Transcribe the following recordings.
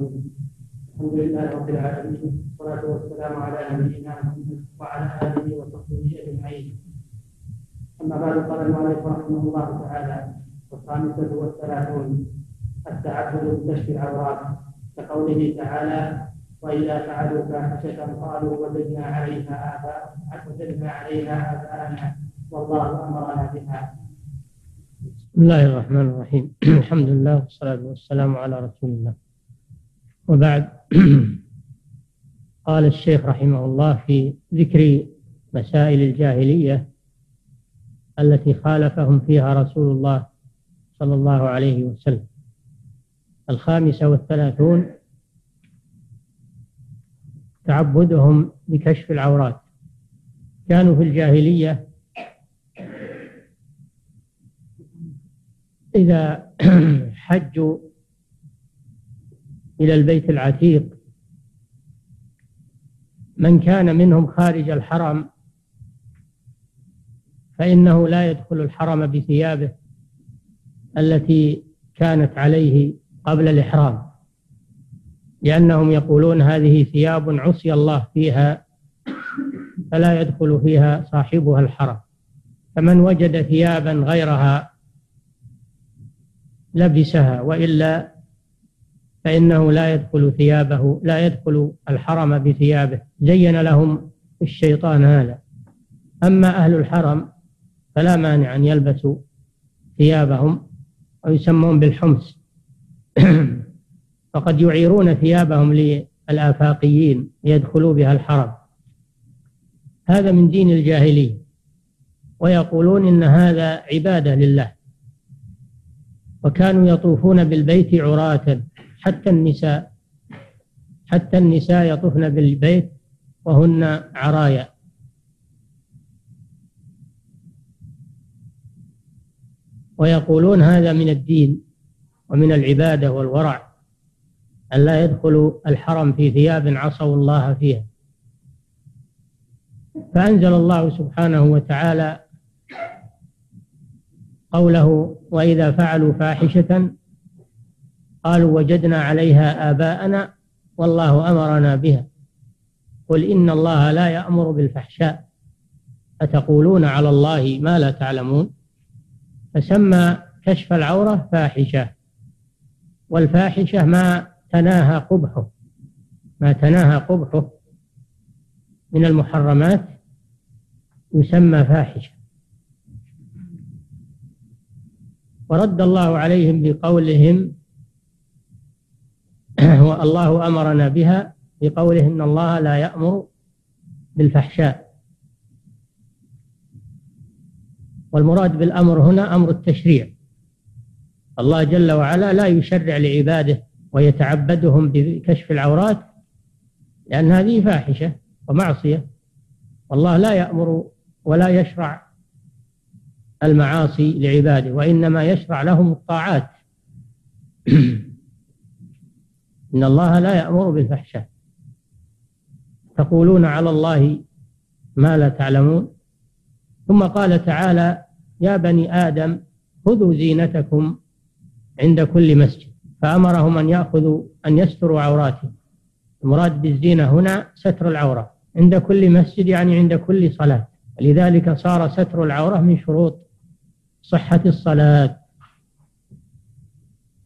الحمد لله رب العالمين والصلاة والسلام على نبينا محمد وعلى آله وصحبه أجمعين. أما بعد قال المؤلف رحمه الله تعالى الخامسة والثلاثون التعبد بكشف العورات كقوله تعالى وإذا فعلوا فاحشة قالوا وجدنا عليها آباء وجدنا عليها آباءنا. والله أمرنا بها. بسم الله الرحمن الرحيم. الحمد لله والصلاة والسلام على رسول الله. وبعد. قال الشيخ رحمه الله في ذكر مسائل الجاهلية التي خالفهم فيها رسول الله صلى الله عليه وسلم. الخامسة والثلاثون تعبدهم بكشف العورات. كانوا في الجاهلية إذا حجوا إلى البيت العتيق. من كان منهم خارج الحرم فإنه لا يدخل الحرم بثيابه التي كانت عليه قبل الإحرام لأنهم يقولون هذه ثياب عصي الله فيها فلا يدخل فيها صاحبها الحرم. فمن وجد ثيابا غيرها لبسها وإلا فإنه لا يدخل ثيابه لا يدخل الحرم بثيابه. زين لهم الشيطان هذا. أما أهل الحرم فلا مانع أن يلبسوا ثيابهم ويسمون بالحمص. فقد يعيرون ثيابهم للآفاقيين ليدخلوا بها الحرم. هذا من دين الجاهلية. ويقولون إن هذا عبادة لله. وكانوا يطوفون بالبيت عراة. حتى النساء حتى النساء يطوفن بالبيت وهن عرايا. ويقولون هذا من الدين ومن العبادة والورع أن لا يدخلوا الحرم في ثياب عصوا الله فيها. فأنزل الله سبحانه وتعالى قوله وإذا فعلوا فاحشة قالوا وجدنا عليها آباءنا والله أمرنا بها. قل إن الله لا يأمر بالفحشاء. أتقولون على الله ما لا تعلمون؟ فسمى كشف العورة فاحشة. والفاحشة ما تناهى قبحه. ما تناهى قبحه. من المحرمات يسمى فاحشة. ورد الله عليهم بقولهم والله أمرنا بها بقوله إن الله لا يأمر بالفحشاء. والمراد بالأمر هنا أمر التشريع. الله جل وعلا لا يشرع لعباده ويتعبدهم بكشف العورات لأن هذه فاحشة ومعصية. والله لا يأمر ولا يشرع المعاصي لعباده وإنما يشرع لهم الطاعات. إن الله لا يأمر بالفحشاء. تقولون على الله ما لا تعلمون. ثم قال تعالى يا بني آدم خذوا زينتكم عند كل مسجد. فأمرهم أن يأخذوا أن يستروا عوراتهم. المراد بالزينة هنا ستر العورة. عند كل مسجد يعني عند كل صلاة. لذلك صار ستر العورة من شروط صحة الصلاة.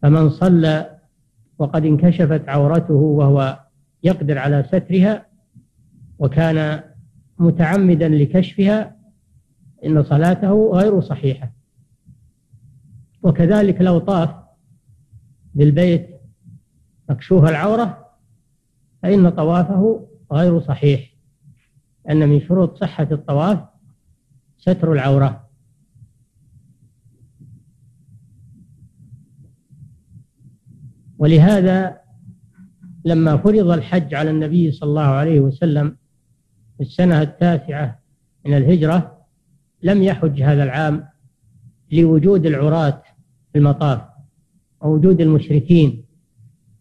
فمن صلى وقد انكشفت عورته وهو يقدر على سترها وكان متعمدا لكشفها إن صلاته غير صحيحة. وكذلك لو طاف بالبيت مكشوف العورة فإن طوافه غير صحيح أن من شروط صحة الطواف ستر العورة. ولهذا لما فرض الحج على النبي صلى الله عليه وسلم في السنة التاسعة من الهجرة لم يحج هذا العام لوجود العراة في المطاف ووجود المشركين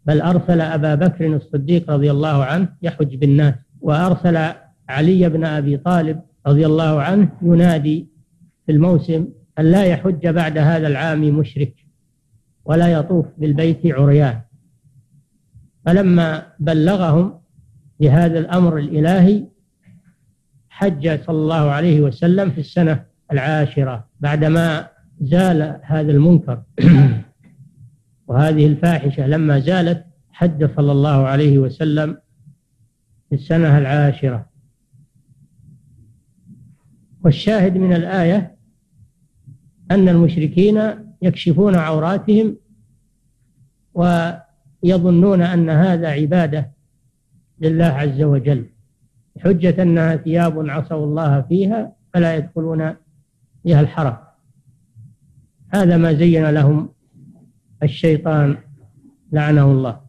بل أرسل أبا بكر الصديق رضي الله عنه يحج بالناس وأرسل علي بن أبي طالب رضي الله عنه ينادي في الموسم أن لا يحج بعد هذا العام مشرك. ولا يطوف بالبيت عريان. فلما بلغهم بهذا الأمر الإلهي حج صلى الله عليه وسلم في السنة العاشرة بعدما زال هذا المنكر. وهذه الفاحشة لما زالت حج صلى الله عليه وسلم في السنة العاشرة. والشاهد من الآية أن المشركين يكشفون عوراتهم ويظنون أن هذا عبادة لله عز وجل. حجة أنها ثياب عصوا الله فيها فلا يدخلون بها الحرم. هذا ما زين لهم الشيطان لعنه الله.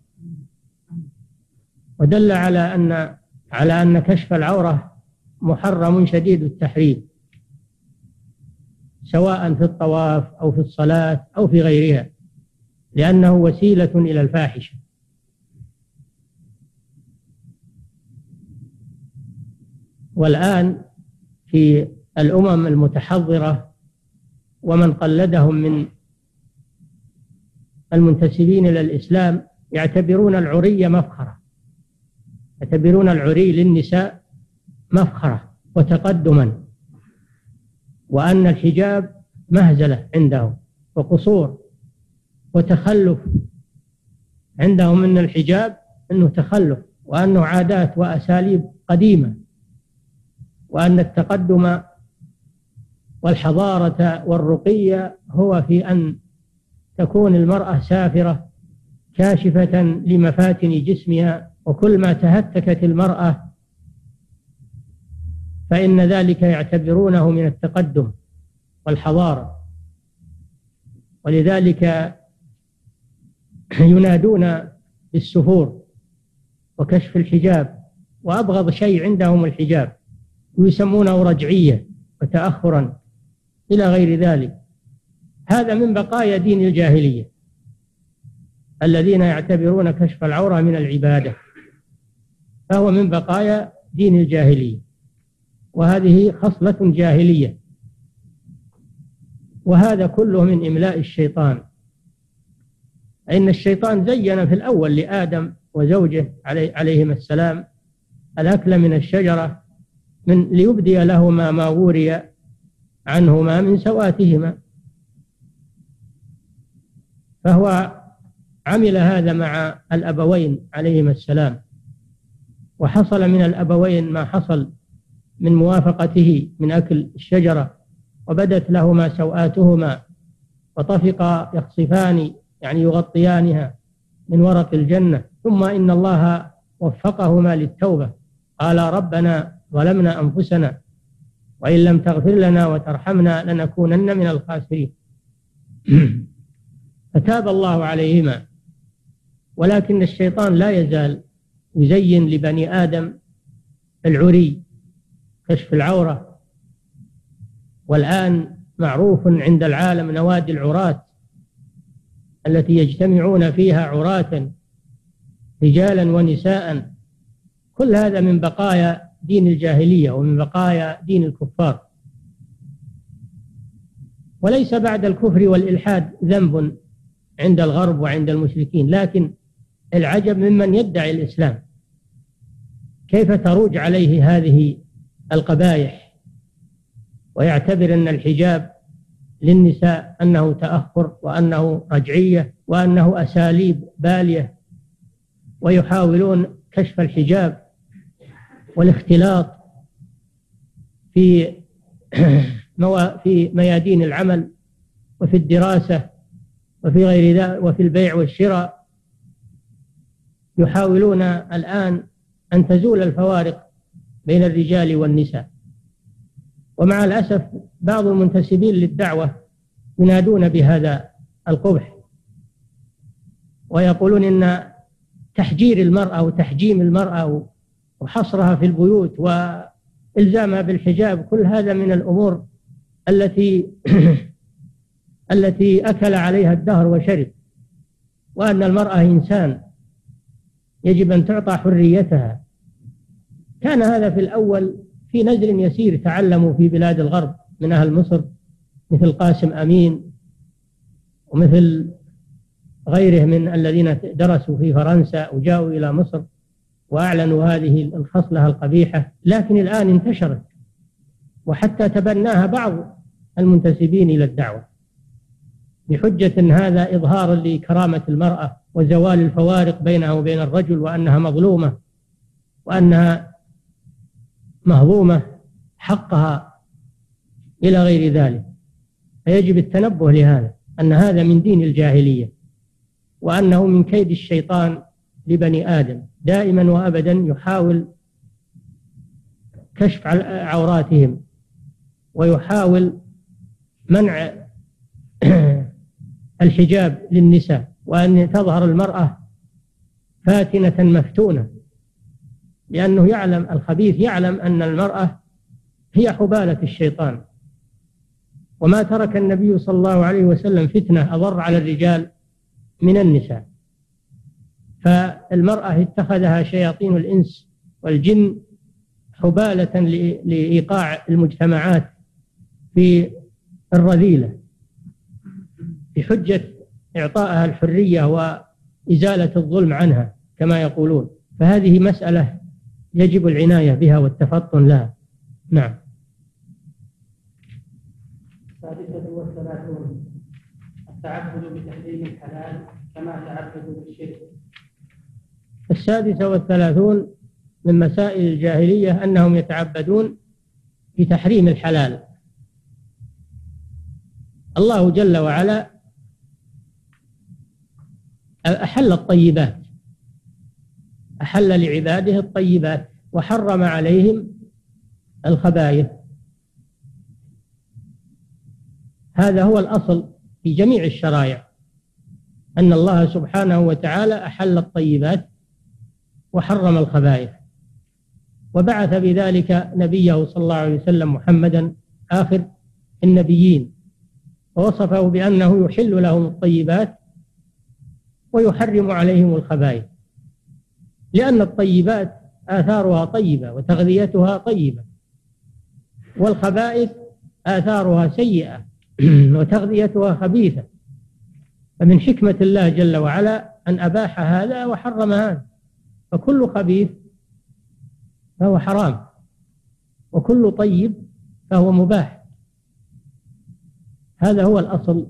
ودل على أن على أن كشف العورة محرم شديد التحريم. سواء في الطواف أو في الصلاة أو في غيرها لأنه وسيلة إلى الفاحشة. والآن في الأمم المتحضرة ومن قلدهم من المنتسبين إلى الإسلام يعتبرون العري مفخرة. يعتبرون العري للنساء مفخرة وتقدما. وأن الحجاب مهزلة عندهم وقصور وتخلف. عندهم أن الحجاب أنه تخلف وأنه عادات وأساليب قديمة وأن التقدم والحضارة والرقي هو في أن تكون المرأة سافرة كاشفة لمفاتن جسمها وكل ما تهتكت المرأة فإن ذلك يعتبرونه من التقدم والحضارة. ولذلك ينادون بالسفور وكشف الحجاب وأبغض شيء عندهم الحجاب ويسمونه رجعية وتأخرا إلى غير ذلك. هذا من بقايا دين الجاهلية الذين يعتبرون كشف العورة من العبادة فهو من بقايا دين الجاهلية. وهذه خصلة جاهلية. وهذا كله من إملاء الشيطان. إن الشيطان زين في الأول لآدم وزوجه عليهما السلام. الأكل من الشجرة من ليبدي لهما ما وري عنهما من سواتهما. فهو عمل هذا مع الأبوين عليهما السلام. وحصل من الأبوين ما حصل من موافقته من أكل الشجرة وبدت لهما سوآتهما وطفقا يخصفان يعني يغطيانها من ورق الجنة. ثم إن الله وفقهما للتوبة. قال ربنا ظلمنا أنفسنا وإن لم تغفر لنا وترحمنا لنكونن من الخاسرين. فتاب الله عليهما. ولكن الشيطان لا يزال يزين لبني آدم العري كشف العورة. والآن معروف عند العالم نوادي العراة التي يجتمعون فيها عراة رجالا ونساء. كل هذا من بقايا دين الجاهلية ومن بقايا دين الكفار. وليس بعد الكفر والإلحاد ذنب عند الغرب وعند المشركين لكن العجب ممن يدعي الإسلام. كيف تروج عليه هذه القبائح ويعتبر أن الحجاب للنساء أنه تأخر وأنه رجعية وأنه أساليب بالية ويحاولون كشف الحجاب والاختلاط في في ميادين العمل وفي الدراسة وفي غير ذلك وفي البيع والشراء. يحاولون الآن أن تزول الفوارق بين الرجال والنساء. ومع الأسف بعض المنتسبين للدعوة ينادون بهذا القبح ويقولون إن تحجير المرأة وتحجيم المرأة وحصرها في البيوت وإلزامها بالحجاب كل هذا من الأمور التي التي أكل عليها الدهر وشرب وأن المرأة إنسان يجب أن تعطى حريتها. كان هذا في الأول في نزل يسير تعلموا في بلاد الغرب من أهل مصر مثل قاسم أمين ومثل غيره من الذين درسوا في فرنسا وجاءوا إلى مصر وأعلنوا هذه الخصلة القبيحة لكن الآن انتشرت وحتى تبناها بعض المنتسبين إلى الدعوة. بحجة أن هذا إظهار لكرامة المرأة وزوال الفوارق بينها وبين الرجل وأنها مظلومة وأنها مهضومة حقها إلى غير ذلك. فيجب التنبه لهذا أن هذا من دين الجاهلية وأنه من كيد الشيطان لبني آدم. دائما وأبدا يحاول كشف عوراتهم ويحاول منع الحجاب للنساء وأن تظهر المرأة فاتنة مفتونة. لأنه يعلم الخبيث يعلم أن المرأة هي حبالة الشيطان. وما ترك النبي صلى الله عليه وسلم فتنة أضر على الرجال من النساء. فالمرأة اتخذها شياطين الإنس والجن حبالة لإيقاع المجتمعات في الرذيلة بحجة إعطائها الحرية وإزالة الظلم عنها كما يقولون. فهذه مسألة يجب العناية بها والتفطن لها. نعم. السادسة والثلاثون. التعبد بتحريم الحلال كما تعبدوا بالشرك. السادسة والثلاثون من مسائل الجاهلية أنهم يتعبدون بتحريم الحلال. الله جل وعلا أحل الطيبات. أحل لعباده الطيبات وحرم عليهم الخبائث. هذا هو الأصل في جميع الشرائع أن الله سبحانه وتعالى أحل الطيبات وحرم الخبائث. وبعث بذلك نبيه صلى الله عليه وسلم محمدا آخر النبيين ووصفه بأنه يحل لهم الطيبات ويحرم عليهم الخبائث. لأن الطيبات آثارها طيبة وتغذيتها طيبة والخبائث آثارها سيئة وتغذيتها خبيثة. فمن حكمة الله جل وعلا أن أباح هذا وحرم هذا. فكل خبيث فهو حرام وكل طيب فهو مباح. هذا هو الأصل.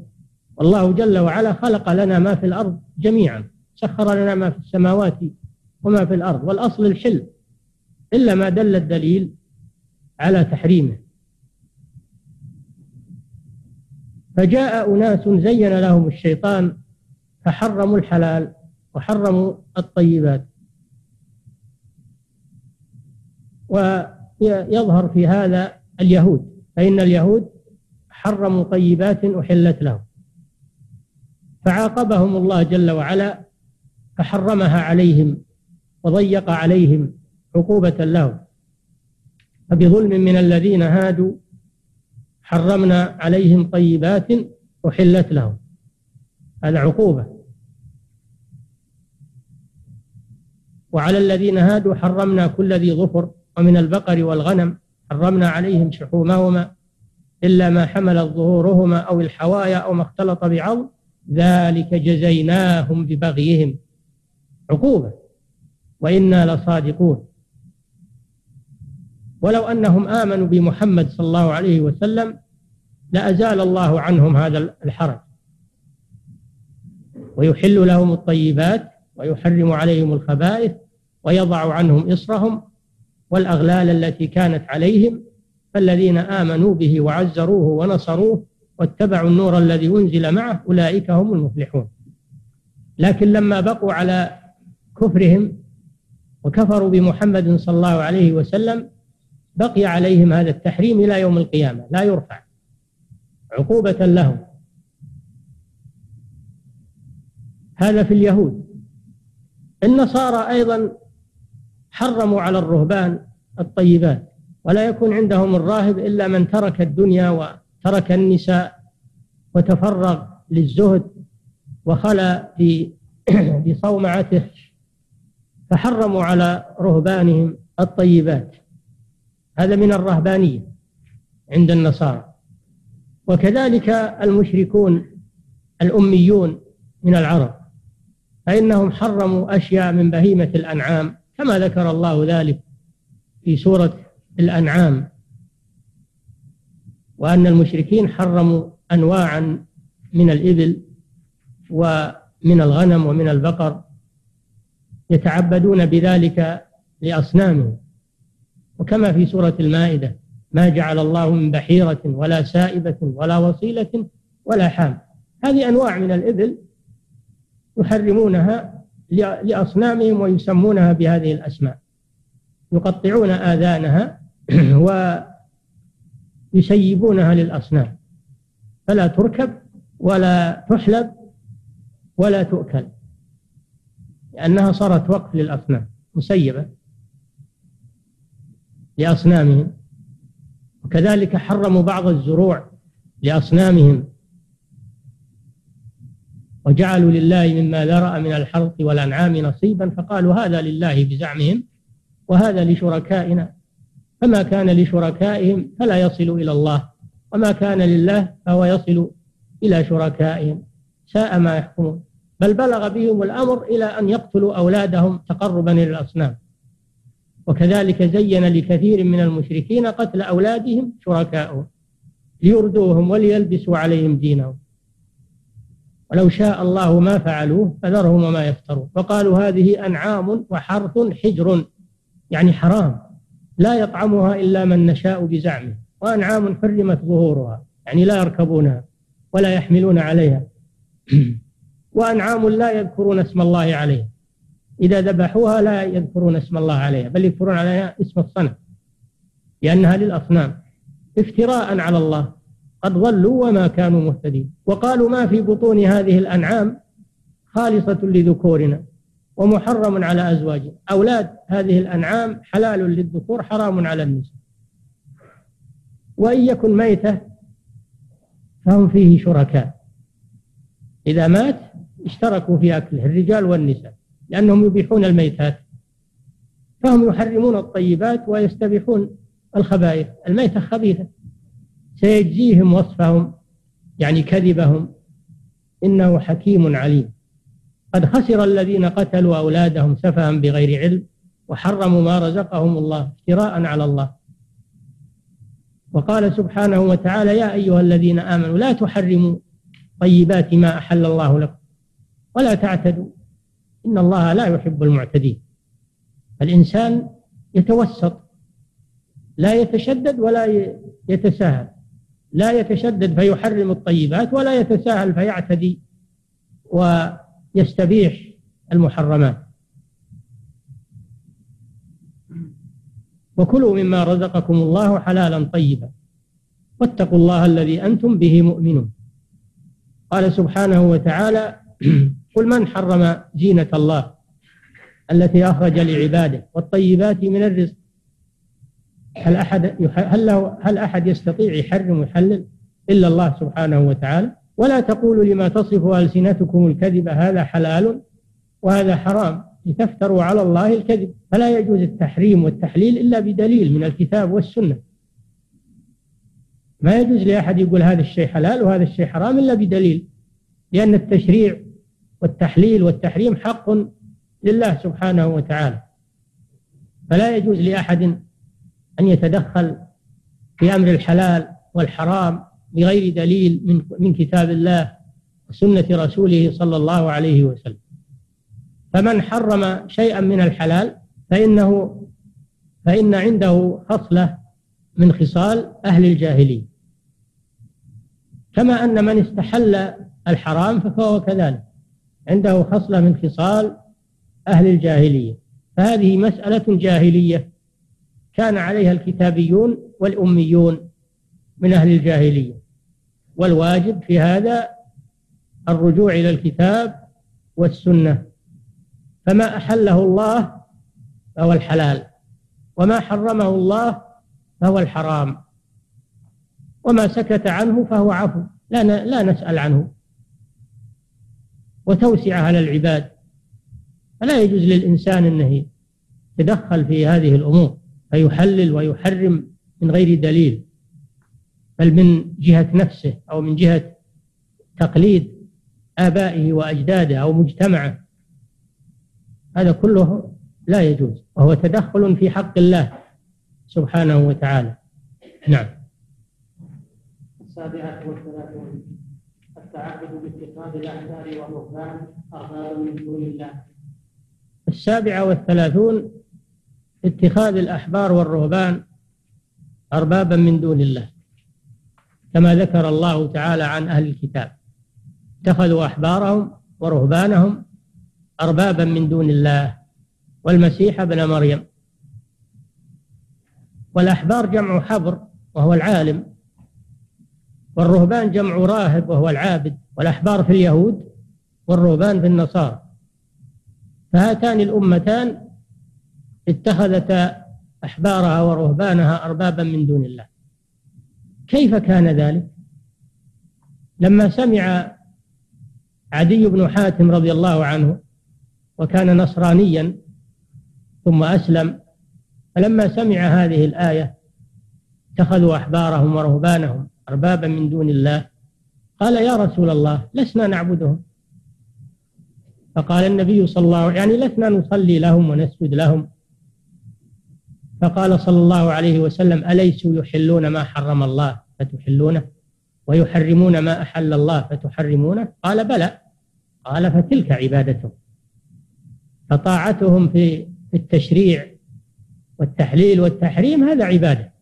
والله جل وعلا خلق لنا ما في الأرض جميعا سخر لنا ما في السماوات وما في الأرض والأصل الحل إلا ما دل الدليل على تحريمه. فجاء أناس زين لهم الشيطان فحرموا الحلال وحرموا الطيبات. ويظهر في هذا اليهود فإن اليهود حرموا طيبات أحلت لهم. فعاقبهم الله جل وعلا فحرمها عليهم. وضيق عليهم عقوبة لهم. فبظلم من الذين هادوا حرمنا عليهم طيبات أحلت لهم. هذا عقوبة وعلى الذين هادوا حرمنا كل ذي ظفر ومن البقر والغنم حرمنا عليهم شحومهما إلا ما حملت ظهورهما أو الحوايا أو ما اختلط بعظم ذلك جزيناهم ببغيهم. عقوبة. وإنا لصادقون. ولو أنهم آمنوا بمحمد صلى الله عليه وسلم لأزال الله عنهم هذا الحرج. ويحل لهم الطيبات ويحرم عليهم الخبائث ويضع عنهم إصرهم والأغلال التي كانت عليهم فالذين آمنوا به وعزروه ونصروه واتبعوا النور الذي أنزل معه أولئك هم المفلحون. لكن لما بقوا على كفرهم وكفروا بمحمد صلى الله عليه وسلم بقي عليهم هذا التحريم إلى يوم القيامة لا يرفع عقوبة لهم. هذا في اليهود. النصارى أيضا حرموا على الرهبان الطيبات ولا يكون عندهم الراهب إلا من ترك الدنيا وترك النساء وتفرغ للزهد وخلى بصومعته فحرموا على رهبانهم الطيبات. هذا من الرهبانية عند النصارى. وكذلك المشركون الأميون من العرب فإنهم حرموا أشياء من بهيمة الأنعام كما ذكر الله ذلك في سورة الأنعام. وأن المشركين حرموا أنواعا من الإبل ومن الغنم ومن البقر يتعبدون بذلك لأصنامهم وكما في سورة المائدة ما جعل الله من بحيرة ولا سائبة ولا وصيلة ولا حام. هذه أنواع من الإبل يحرمونها لأصنامهم ويسمونها بهذه الأسماء. يقطعون آذانها ويسيبونها للأصنام. فلا تركب ولا تحلب ولا تؤكل. لأنها صارت وقف للأصنام مسيبة لأصنامهم. وكذلك حرموا بعض الزروع لأصنامهم. وجعلوا لله مما ذرأ من الحرث والأنعام نصيبا فقالوا هذا لله بزعمهم وهذا لشركائنا. فما كان لشركائهم فلا يصل إلى الله وما كان لله فهو يصل إلى شركائهم. ساء ما يحكمون. بل بلغ بهم الأمر إلى أن يقتلوا أولادهم تقربا إلى الأصنام. وكذلك زين لكثير من المشركين قتل أولادهم شركائهم ليردوهم وليلبسوا عليهم دينهم. ولو شاء الله ما فعلوه فذرهم وما يفترون. وقالوا هذه أنعام وحرث حجر يعني حرام لا يطعمها إلا من نشاء بزعمه. وأنعام حرمت ظهورها يعني لا يركبونها ولا يحملون عليها. وأنعام لا يذكرون اسم الله عليها. إذا ذبحوها لا يذكرون اسم الله عليها بل يذكرون عليها اسم الصنم لأنها للأصنام. افتراء على الله قد ضلوا وما كانوا مهتدين. وقالوا ما في بطون هذه الأنعام خالصة لذكورنا ومحرم على أزواجنا. أولاد هذه الأنعام حلال للذكور حرام على النساء. وإن يكن ميتة فهم فيه شركاء. إذا مات اشتركوا في أكله الرجال والنساء لأنهم يبيحون الميتات. فهم يحرمون الطيبات ويستبيحون الخبائث. الميتة خبيثة. سيجزيهم وصفهم يعني كذبهم. إنه حكيم عليم. قد خسر الذين قتلوا أولادهم سفها بغير علم وحرموا ما رزقهم الله افتراء على الله. وقال سبحانه وتعالى يا أيها الذين آمنوا لا تحرموا طيبات ما أحل الله لكم ولا تعتدوا. إن الله لا يحب المعتدين. الإنسان يتوسط لا يتشدد ولا يتساهل. لا يتشدد فيحرم الطيبات ولا يتساهل فيعتدي ويستبيح المحرمات. وكلوا مما رزقكم الله حلالا طيبا. واتقوا الله الذي أنتم به مؤمنون. قال سبحانه وتعالى قل من حرم زينة الله التي أخرج لعباده والطيبات من الرزق؟ هل أحد هل, هل أحد يستطيع يحرم ويحلل إلا الله سبحانه وتعالى؟ ولا تقولوا لما تصف ألسنتكم الكذب هذا حلال وهذا حرام لتفتروا على الله الكذب. فلا يجوز التحريم والتحليل إلا بدليل من الكتاب والسنة. ما يجوز لأحد يقول هذا الشيء حلال وهذا الشيء حرام إلا بدليل لأن التشريع والتحليل والتحريم حق لله سبحانه وتعالى. فلا يجوز لأحد أن يتدخل في أمر الحلال والحرام بغير دليل من من كتاب الله وسنة رسوله صلى الله عليه وسلم. فمن حرم شيئا من الحلال فإنه فإن عنده خصلة من خصال أهل الجاهلية كما أن من استحل الحرام فهو كذلك. عنده خصلة من خصال أهل الجاهلية. فهذه مسألة جاهلية. كان عليها الكتابيون والأميون من أهل الجاهلية. والواجب في هذا الرجوع إلى الكتاب والسنة. فما أحله الله فهو الحلال وما حرمه الله فهو الحرام وما سكت عنه فهو عفو. لا لا نسأل عنه. وتوسعة على العباد. فلا يجوز للإنسان أنه يتدخل في هذه الأمور فيحلل ويحرم من غير دليل بل من جهة نفسه أو من جهة تقليد آبائه وأجداده أو مجتمعه. هذا كله لا يجوز وهو تدخل في حق الله سبحانه وتعالى. نعم. السابعة والثلاثون. التعبد باتخاذ الأحبار والرهبان أربابا من دون الله. السابعة والثلاثون اتخاذ الأحبار والرهبان أربابا من دون الله. كما ذكر الله تعالى عن أهل الكتاب. اتخذوا أحبارهم ورهبانهم أربابا من دون الله. والمسيح ابن مريم. والأحبار جمع حبر وهو العالم. والرهبان جمع راهب وهو العابد والأحبار في اليهود والرهبان في النصارى. فهاتان الأمتان اتخذتا أحبارها ورهبانها أربابا من دون الله. كيف كان ذلك؟ لما سمع عدي بن حاتم رضي الله عنه وكان نصرانيا ثم أسلم فلما سمع هذه الآية اتخذوا أحبارهم ورهبانهم أربابا من دون الله. قال يا رسول الله لسنا نعبدهم. فقال النبي صلى الله عليه يعني لسنا نصلي لهم ونسجد لهم. فقال صلى الله عليه وسلم أليسوا يحلون ما حرم الله فتحلونه؟ ويحرمون ما أحل الله فتحرمونه؟ قال بلى. قال فتلك عبادتهم. فطاعتهم في التشريع والتحليل والتحريم هذا عبادة.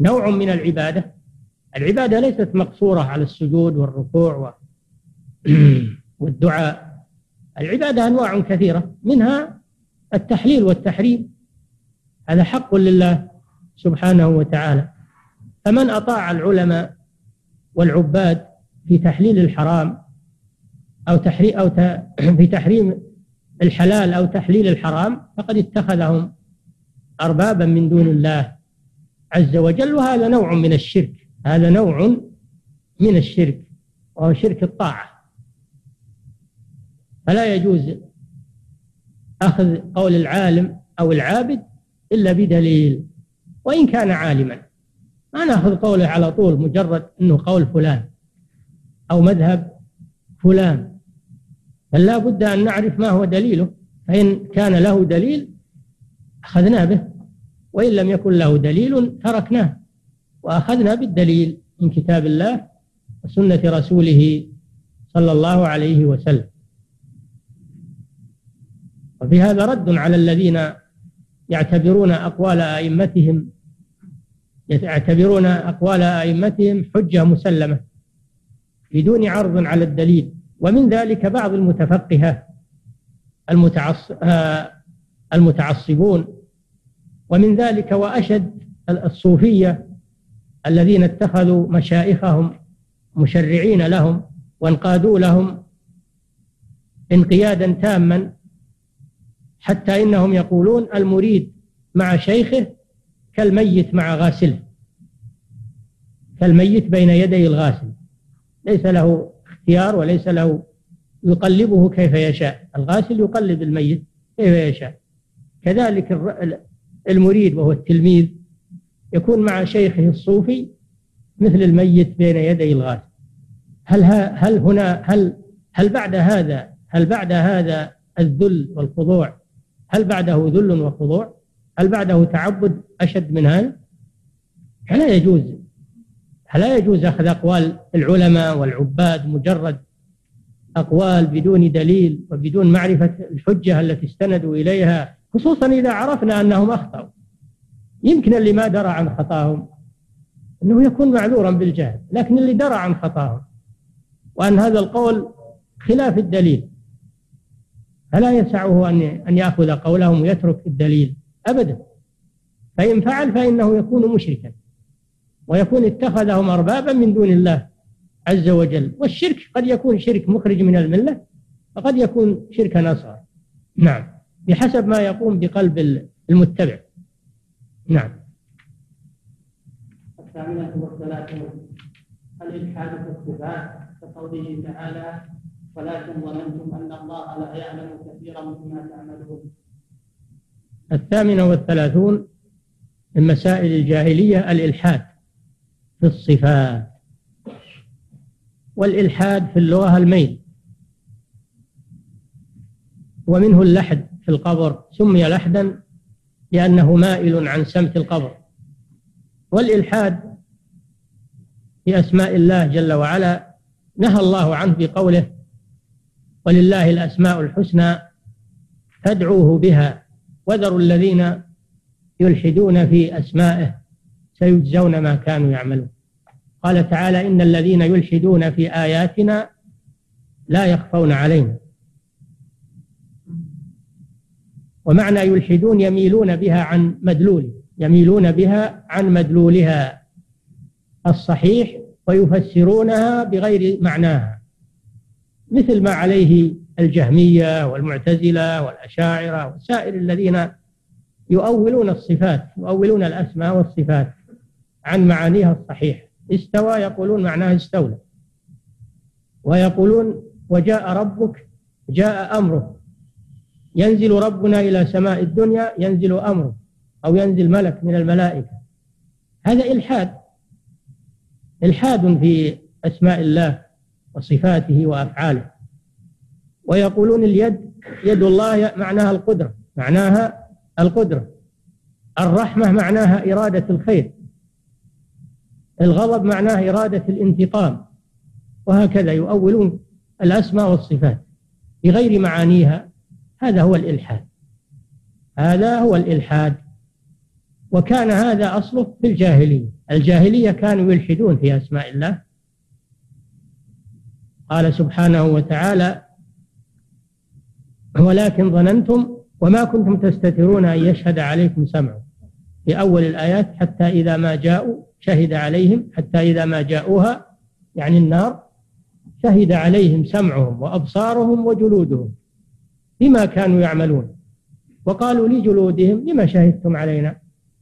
نوع من العبادة العبادة ليست مقصورة على السجود والركوع والدعاء. العبادة أنواع كثيرة منها التحليل والتحريم. هذا حق لله سبحانه وتعالى. فمن أطاع العلماء والعباد في تحليل الحرام أو تحريم أو في تحريم الحلال أو تحليل الحرام فقد اتخذهم أربابا من دون الله عز وجل وهذا نوع من الشرك. هذا نوع من الشرك وهو شرك الطاعة. فلا يجوز أخذ قول العالم أو العابد إلا بدليل وإن كان عالما. ما نأخذ قوله على طول مجرد أنه قول فلان أو مذهب فلان. بل لا بد أن نعرف ما هو دليله فإن كان له دليل أخذنا به وإن لم يكن له دليل تركناه. وأخذنا بالدليل من كتاب الله وسنة رسوله صلى الله عليه وسلم. وفي هذا رد على الذين يعتبرون أقوال أئمتهم يعتبرون أقوال أئمتهم حجة مسلمة بدون عرض على الدليل. ومن ذلك بعض المتفقهة المتعصبون. ومن ذلك وأشد الصوفية الذين اتخذوا مشايخهم مشرعين لهم وانقادوا لهم انقيادا تاما حتى إنهم يقولون المريد مع شيخه كالميت مع غاسله كالميت بين يدي الغاسل. ليس له اختيار وليس له يقلبه كيف يشاء. الغاسل يقلب الميت كيف يشاء. كذلك المريد وهو التلميذ يكون مع شيخه الصوفي مثل الميت بين يدي الغاسل هل هل هنا هل هل بعد هذا هل بعد هذا الذل والخضوع؟ هل بعده ذل وخضوع؟ هل بعده تعبد أشد من هذا؟ فلا يجوز. فلا يجوز أخذ أقوال العلماء والعباد مجرد أقوال بدون دليل وبدون معرفة الحجة التي استندوا إليها خصوصا إذا عرفنا أنهم أخطأوا. يمكن اللي ما درى عن خطاهم أنه يكون معذورا بالجهل لكن اللي درى عن خطاهم. وأن هذا القول خلاف الدليل. فلا يسعه أن أن يأخذ قولهم ويترك الدليل أبدا. فإن فعل فإنه يكون مشركا. ويكون اتخذهم أربابا من دون الله عز وجل. والشرك قد يكون شرك مخرج من الملة وقد يكون شرك أصغر نعم. بحسب ما يقوم بقلب المتبع. نعم. الثامنة والثلاثون. الإلحاد في الصفات كقوله تعالى ولكن ظننتم أن الله لا يعلم كثيرا مما تعملون الثامنة والثلاثون من مسائل الجاهلية الإلحاد في الصفات والإلحاد في اللغة الميل. ومنه اللحد في القبر. سمي لحدا لأنه مائل عن سمت القبر. والإلحاد في أسماء الله جل وعلا نهى الله عنه بقوله ولله الأسماء الحسنى فادعوه بها وذروا الذين يلحدون في أسمائه سيجزون ما كانوا يعملون. قال تعالى إن الذين يلحدون في آياتنا لا يخفون علينا. ومعنى يلحدون يميلون بها عن مدلول يميلون بها عن مدلولها. الصحيح ويفسرونها بغير معناها. مثل ما عليه الجهمية والمعتزلة والأشاعرة وسائر الذين يؤولون الصفات يؤولون الأسماء والصفات عن معانيها الصحيحة استوى يقولون معناها استولى. ويقولون وجاء ربك جاء أمره. ينزل ربنا إلى سماء الدنيا ينزل أمره أو ينزل ملك من الملائكة. هذا إلحاد إلحاد في أسماء الله وصفاته وأفعاله. ويقولون اليد يد الله معناها القدرة معناها القدرة. الرحمة معناها إرادة الخير. الغضب معناه إرادة الانتقام. وهكذا يؤولون الأسماء والصفات بغير معانيها هذا هو الإلحاد. هذا هو الإلحاد. وكان هذا أصله في الجاهلية. الجاهلية كانوا يلحدون في أسماء الله. قال سبحانه وتعالى ولكن ظننتم وما كنتم تستترون أن يشهد عليكم سمعكم في أول الآيات حتى إذا ما جاءوا شهد عليهم حتى إذا ما جاءوها يعني النار شهد عليهم سمعهم وأبصارهم وجلودهم. بما كانوا يعملون. وقالوا لجلودهم لما شهدتم علينا؟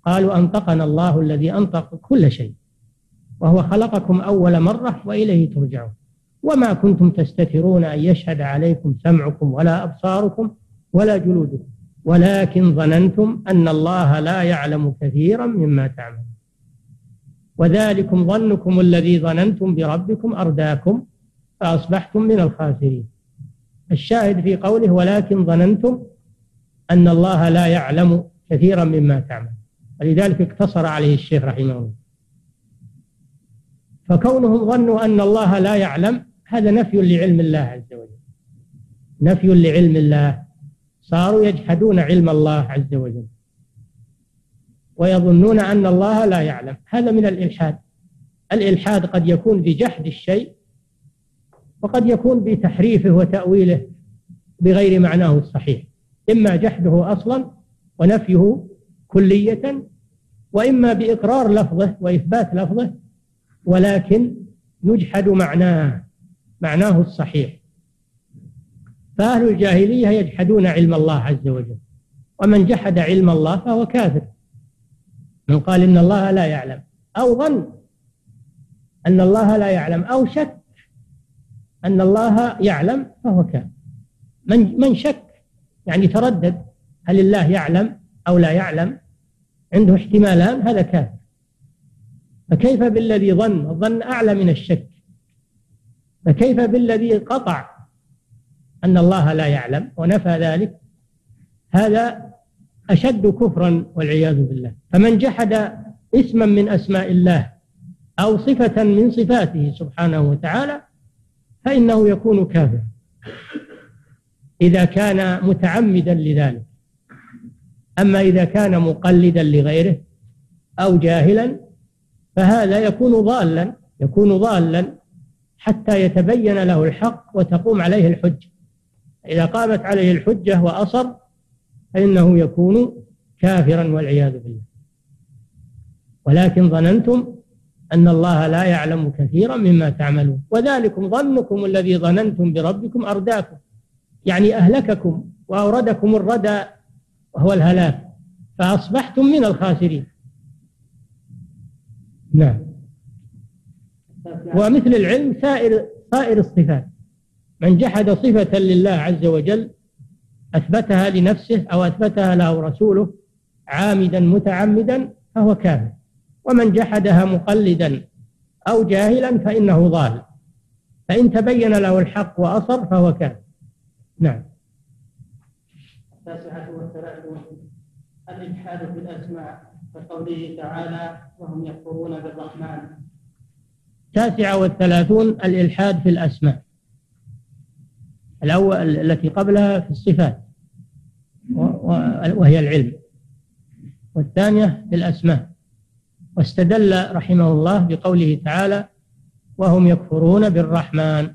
قالوا أنطقنا الله الذي أنطق كل شيء وهو خلقكم أول مرة وإليه ترجعون. وما كنتم تستترون أن يشهد عليكم سمعكم ولا أبصاركم ولا جلودكم. ولكن ظننتم أن الله لا يعلم كثيرا مما تعملون. وذلكم ظنكم الذي ظننتم بربكم أرداكم فأصبحتم من الخاسرين. الشاهد في قوله ولكن ظننتم أن الله لا يعلم كثيرا مما تعمل. ولذلك اقتصر عليه الشيخ رحمه الله. فكونهم ظنوا أن الله لا يعلم هذا نفي لعلم الله عز وجل. نفي لعلم الله. صاروا يجحدون علم الله عز وجل. ويظنون أن الله لا يعلم. هذا من الإلحاد. الإلحاد قد يكون بجحد الشيء وقد يكون بتحريفه وتأويله بغير معناه الصحيح. إما جحده أصلا ونفيه كلية وإما بإقرار لفظه وإثبات لفظه ولكن يجحد معناه معناه الصحيح. فأهل الجاهلية يجحدون علم الله عز وجل ومن جحد علم الله فهو كافر. من قال إن الله لا يعلم أو ظن أن الله لا يعلم أو شك أن الله يعلم فهو كافر من من شك يعني تردد هل الله يعلم أو لا يعلم عنده احتمالان هذا كافر فكيف بالذي ظن؟ الظن أعلى من الشك. فكيف بالذي قطع أن الله لا يعلم ونفى ذلك؟ هذا أشد كفرا والعياذ بالله. فمن جحد اسما من أسماء الله أو صفة من صفاته سبحانه وتعالى فإنه يكون كافرا. إذا كان متعمدا لذلك. أما إذا كان مقلدا لغيره أو جاهلا فهذا يكون ضالا يكون ضالا حتى يتبين له الحق وتقوم عليه الحجة. إذا قامت عليه الحجة وأصر فإنه يكون كافرا والعياذ بالله. ولكن ظننتم أن الله لا يعلم كثيرا مما تعملون. وذلكم ظنكم الذي ظننتم بربكم أرداكم. يعني أهلككم وأوردكم الردى وهو الهلاك. فأصبحتم من الخاسرين. نعم. ومثل العلم سائر سائر الصفات. من جحد صفة لله عز وجل أثبتها لنفسه أو أثبتها له رسوله عامدا متعمدا فهو كافر ومن جحدها مقلدا أو جاهلا فإنه ضال. فإن تبين له الحق وأصر فهو كافر نعم. التاسعة والثلاثون. الإلحاد في الأسماء كقوله تعالى وهم يكفرون بالرحمن. التاسعة والثلاثون الإلحاد في الأسماء. الأول التي قبلها في الصفات وهي العلم. والثانية في الأسماء. واستدل رحمه الله بقوله تعالى وهم يكفرون بالرحمن.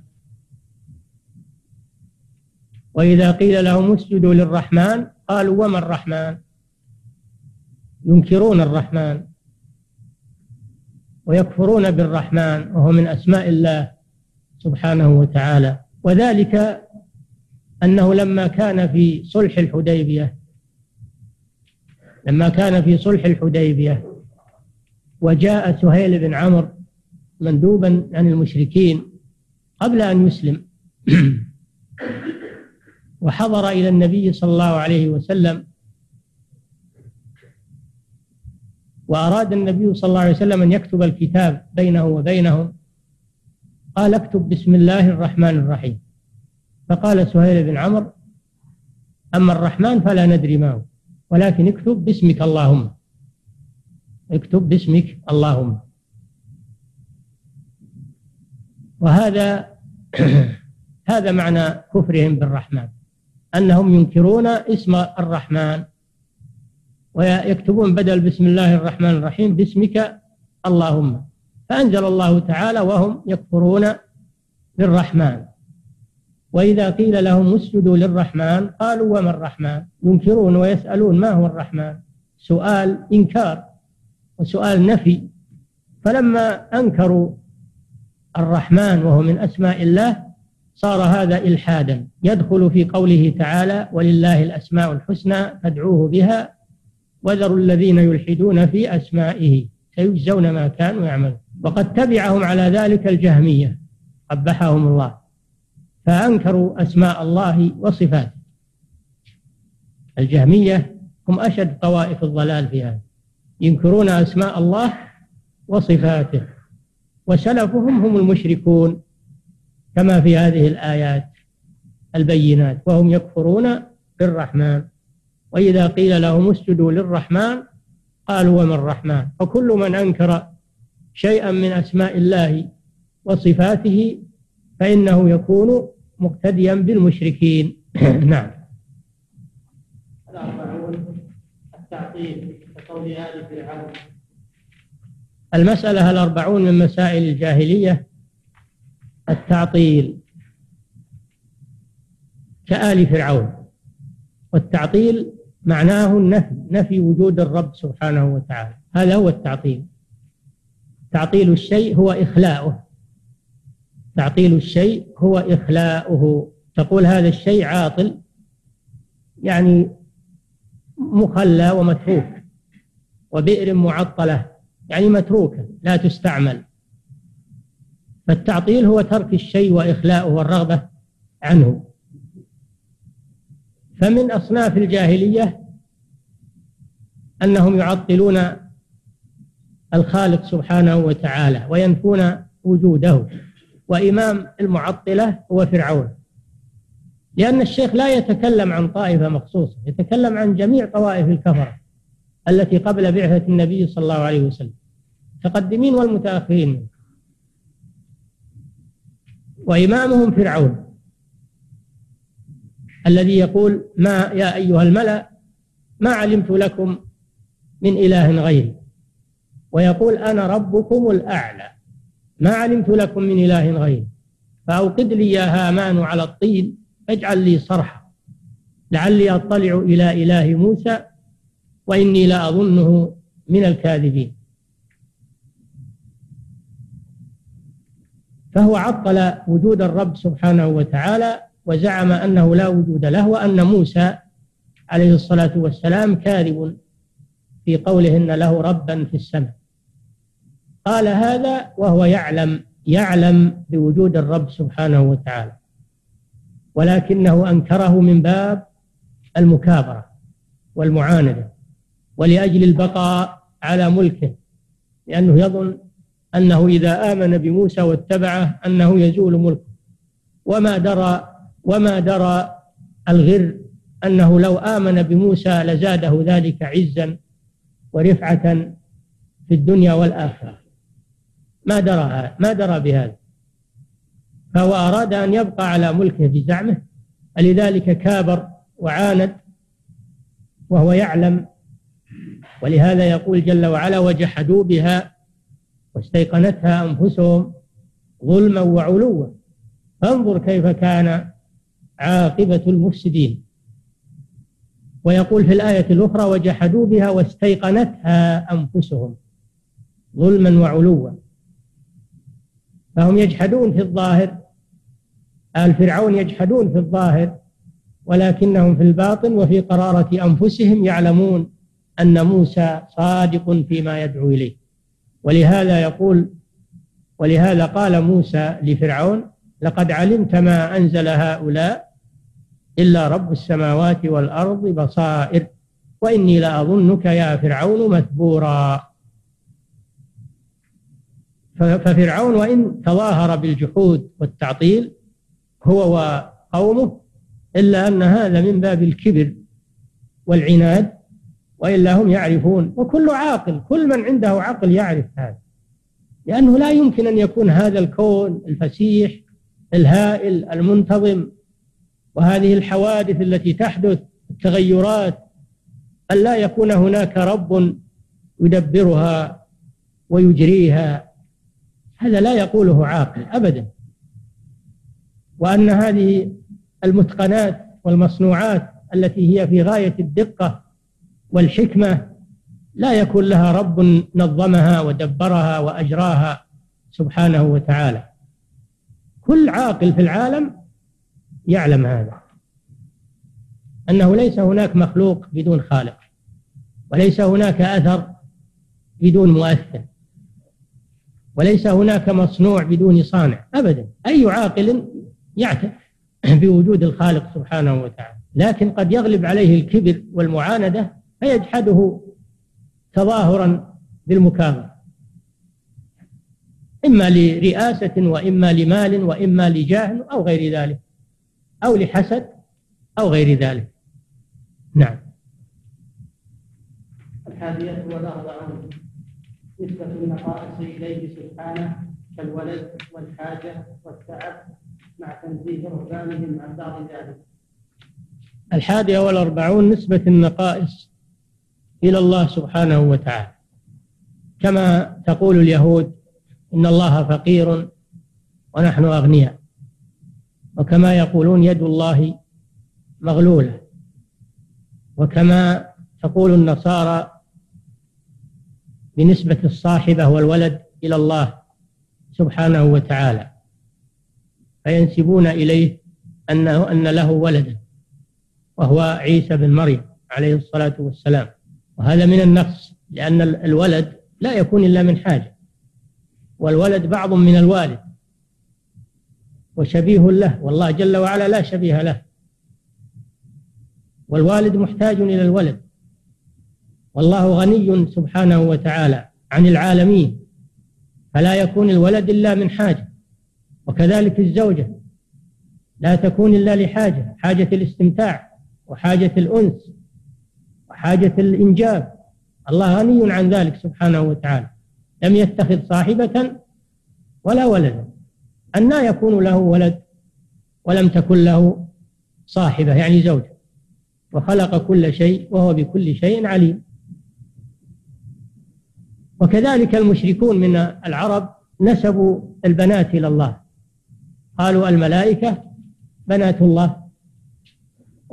وإذا قيل لهم اسجدوا للرحمن قالوا وما الرحمن؟ ينكرون الرحمن. ويكفرون بالرحمن وهو من أسماء الله سبحانه وتعالى. وذلك أنه لما كان في صلح الحديبية لما كان في صلح الحديبية وجاء سهيل بن عمرو مندوبا عن المشركين قبل أن يسلم. وحضر إلى النبي صلى الله عليه وسلم. وأراد النبي صلى الله عليه وسلم أن يكتب الكتاب بينه وبينهم. قال اكتب بسم الله الرحمن الرحيم. فقال سهيل بن عمرو أما الرحمن فلا ندري ما هو ولكن اكتب باسمك اللهم. اكتب باسمك اللهم. وهذا هذا معنى كفرهم بالرحمن أنهم ينكرون اسم الرحمن ويكتبون بدل بسم الله الرحمن الرحيم باسمك اللهم. فأنزل الله تعالى وهم يكفرون بالرحمن. وإذا قيل لهم اسجدوا للرحمن قالوا وما الرحمن؟ ينكرون ويسألون ما هو الرحمن؟ سؤال إنكار. وسؤال نفي. فلما أنكروا الرحمن وهو من أسماء الله صار هذا إلحادا. يدخل في قوله تعالى ولله الأسماء الحسنى فادعوه بها وذروا الذين يلحدون في أسمائه. سيجزون ما كانوا يعملون. وقد تبعهم على ذلك الجهمية. قبحهم الله. فأنكروا أسماء الله وصفاته. الجهمية هم أشد طوائف الضلال في هذا. ينكرون أسماء الله وصفاته وسلفهم هم المشركون كما في هذه الآيات البينات وهم يكفرون بالرحمن. وإذا قيل لهم اسجدوا للرحمن قالوا وما الرحمن؟ وكل من أنكر شيئا من أسماء الله وصفاته فإنه يكون مقتديا بالمشركين. نعم. الأربعون التعطيل. المسألة الأربعون من مسائل الجاهلية التعطيل كآل فرعون والتعطيل معناه النفي نفي وجود الرب سبحانه وتعالى. هذا هو التعطيل. تعطيل الشيء هو إخلاؤه. تعطيل الشيء هو إخلاؤه. تقول هذا الشيء عاطل يعني مخلى ومتروك. وبئر معطلة يعني متروكة لا تستعمل. فالتعطيل هو ترك الشيء وإخلاؤه والرغبة عنه. فمن أصناف الجاهلية أنهم يعطلون الخالق سبحانه وتعالى وينفون وجوده. وإمام المعطلة هو فرعون. لأن الشيخ لا يتكلم عن طائفة مخصوصة يتكلم عن جميع طوائف الكفرة. التي قبل بعثة النبي صلى الله عليه وسلم. المتقدمين والمتأخرين. وإمامهم فرعون. الذي يقول ما يا أيها الملأ ما علمت لكم من إله غيري؟ ويقول أنا ربكم الأعلى. ما علمت لكم من إله غيري. فأوقد لي يا هامان على الطين اجعل لي صرحا. لعلي أطلع إلى إله موسى وإني لأظنه من الكاذبين. فهو عطل وجود الرب سبحانه وتعالى وزعم أنه لا وجود له وأن موسى عليه الصلاة والسلام كاذب في قوله إن له ربا في السماء. قال هذا وهو يعلم يعلم بوجود الرب سبحانه وتعالى. ولكنه أنكره من باب المكابرة والمعاندة. ولأجل البقاء على ملكه لأنه يظن أنه إذا آمن بموسى واتبعه أنه يزول ملكه. وما درى وما درى الغر أنه لو آمن بموسى لزاده ذلك عزا ورفعة في الدنيا والآخرة. ما درى ما درى بهذا. فهو أراد أن يبقى على ملكه بزعمه لذلك كابر وعاند وهو يعلم ولهذا يقول جل وعلا وجحدوا بها واستيقنتها أنفسهم ظلما وعلوا فانظر كيف كان عاقبة المفسدين. ويقول في الآية الأخرى وجحدوا بها واستيقنتها أنفسهم ظلما وعلوا فهم يجحدون في الظاهر آل فرعون يجحدون في الظاهر ولكنهم في الباطن وفي قرارة أنفسهم يعلمون أن موسى صادق فيما يدعو إليه. ولهذا يقول ولهذا قال موسى لفرعون لقد علمت ما أنزل هؤلاء إلا رب السماوات والأرض بصائر وإني لأظنك يا فرعون مثبورا. ففرعون وإن تظاهر بالجحود والتعطيل هو وقومه إلا أن هذا من باب الكبر والعناد وإلا هم يعرفون. وكل عاقل كل من عنده عقل يعرف هذا. لأنه لا يمكن أن يكون هذا الكون الفسيح الهائل المنتظم. وهذه الحوادث التي تحدث التغيرات أن لا يكون هناك رب يدبرها ويجريها. هذا لا يقوله عاقل أبدا. وأن هذه المتقنات والمصنوعات التي هي في غاية الدقة والحكمة لا يكون لها رب نظمها ودبرها وأجراها سبحانه وتعالى. كل عاقل في العالم يعلم هذا أنه ليس هناك مخلوق بدون خالق وليس هناك أثر بدون مؤثر وليس هناك مصنوع بدون صانع أبدا. أي عاقل يعترف بوجود الخالق سبحانه وتعالى لكن قد يغلب عليه الكبر والمعاندة فيجحده تظاهرا بالمكابرة. إما لرئاسة وإما لمال وإما لجاه أو غير ذلك أو لحسد أو غير ذلك. نعم. الحادية والأربعون نسبة النقائص إليه سبحانه كالولد والحاجة والتعب مع تنزيه رهبانهم عن بعض ذلك الحادية والأربعون نسبة النقائص إلى الله سبحانه وتعالى. كما تقول اليهود إن الله فقير ونحن أغنياء. وكما يقولون يد الله مغلولة. وكما تقول النصارى بنسبة الصاحبة والولد إلى الله سبحانه وتعالى. فينسبون إليه أنه أن له ولدا وهو عيسى بن مريم عليه الصلاة والسلام. وهذا من النقص لأن الولد لا يكون إلا من حاجة والولد بعض من الوالد وشبيه له والله جل وعلا لا شبيه له. والوالد محتاج إلى الولد. والله غني سبحانه وتعالى عن العالمين فلا يكون الولد إلا من حاجة وكذلك الزوجة لا تكون إلا لحاجة حاجة الاستمتاع وحاجة الأنس. وحاجة الإنجاب الله غني عن ذلك سبحانه وتعالى. لم يتخذ صاحبة ولا ولدا. أنى يكون له ولد ولم تكن له صاحبة يعني زوجة. وخلق كل شيء وهو بكل شيء عليم. وكذلك المشركون من العرب نسبوا البنات إلى الله. قالوا الملائكة بنات الله.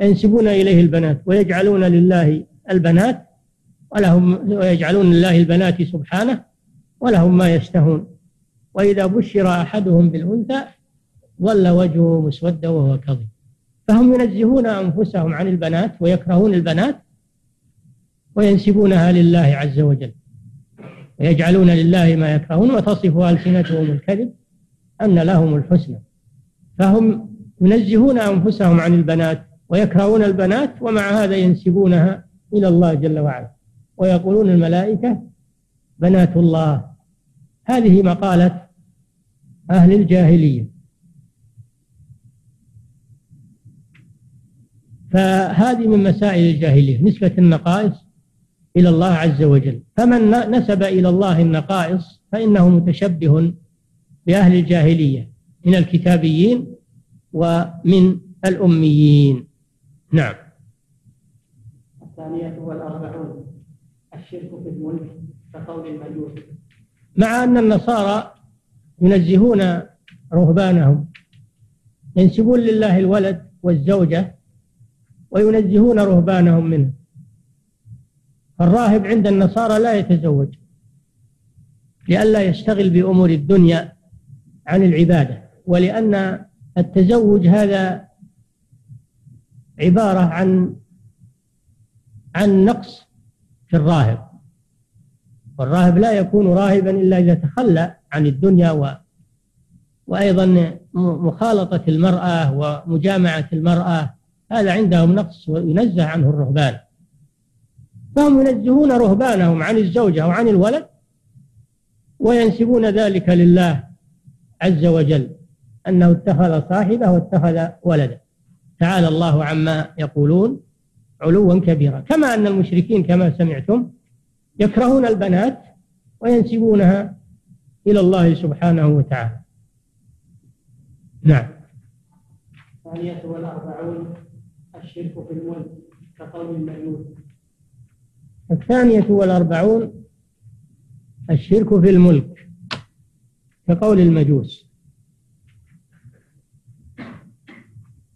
ينسبون إليه البنات ويجعلون لله البنات ولهم ويجعلون لله البنات سبحانه ولهم ما يشتهون. وإذا بشر أحدهم بالأنثى ظل وجهه مسودا وهو كظيم. فهم ينزهون أنفسهم عن البنات ويكرهون البنات وينسبونها لله عز وجل. ويجعلون لله ما يكرهون وتصف ألسنتهم الكذب أن لهم الحسنى. فهم ينزهون أنفسهم عن البنات ويكرهون البنات ومع هذا ينسبونها إلى الله جل وعلا. ويقولون الملائكة بنات الله. هذه مقالة أهل الجاهلية. فهذه من مسائل الجاهلية نسبة النقائص إلى الله عز وجل. فمن نسب إلى الله النقائص فإنه متشبه بأهل الجاهلية من الكتابيين ومن الأميين. نعم. الثانية والأربعون. الشرك في الملك كقول المجوس. مع أن النصارى ينزهون رهبانهم ينسبون لله الولد والزوجة وينزهون رهبانهم منه. الراهب عند النصارى لا يتزوج لئلا يشتغل بأمور الدنيا عن العبادة ولأن التزوج هذا عبارة عن عن نقص في الراهب. والراهب لا يكون راهبا إلا إذا تخلى عن الدنيا و وأيضا مخالطة المرأة ومجامعة المرأة هذا عندهم نقص وينزه عنه الرهبان. فهم ينزهون رهبانهم عن الزوجة وعن الولد وينسبون ذلك لله عز وجل أنه اتخذ صاحبه واتخذ ولدا تعالى الله عما يقولون. علوا كبيرا. كما أن المشركين كما سمعتم يكرهون البنات وينسبونها إلى الله سبحانه وتعالى. نعم. الثانية والأربعون الشرك في الملك كقول المجوس الثانية والأربعون الشرك في الملك كقول المجوس.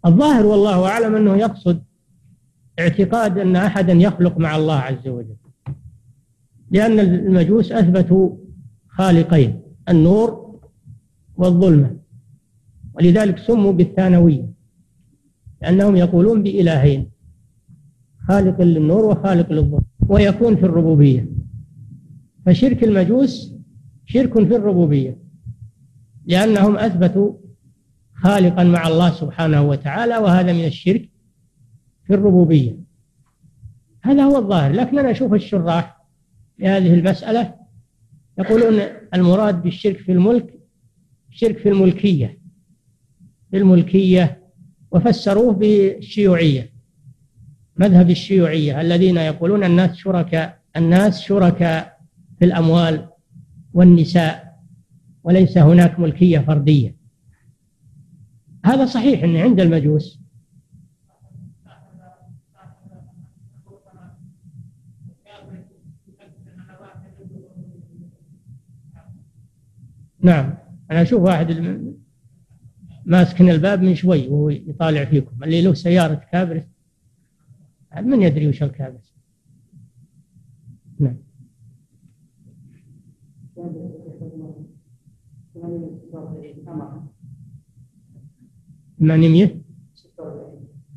الظاهر والله أعلم أنه يقصد اعتقاد أن أحدا يخلق مع الله عز وجل. لأن المجوس أثبتوا خالقين النور والظلمة. ولذلك سموا بالثانوية لأنهم يقولون بإلهين خالق للنور وخالق للظلم ويكون في الربوبية. فشرك المجوس شرك في الربوبية لأنهم أثبتوا خالقا مع الله سبحانه وتعالى وهذا من الشرك في الربوبية. هذا هو الظاهر. لكن أنا أشوف الشراح لهذه المسألة يقولون المراد بالشرك في الملك شرك في الملكية. في الملكية وفسروه بالشيوعية مذهب الشيوعية الذين يقولون الناس شركاء الناس شركاء في الأموال والنساء وليس هناك ملكية فردية. هذا صحيح أن عند المجوس نعم. أنا أشوف واحد ماسكن الباب من شوي وهو يطالع فيكم. اللي له سيارة كابرس من يدري وش الكابرس نعم. ثمانمية؟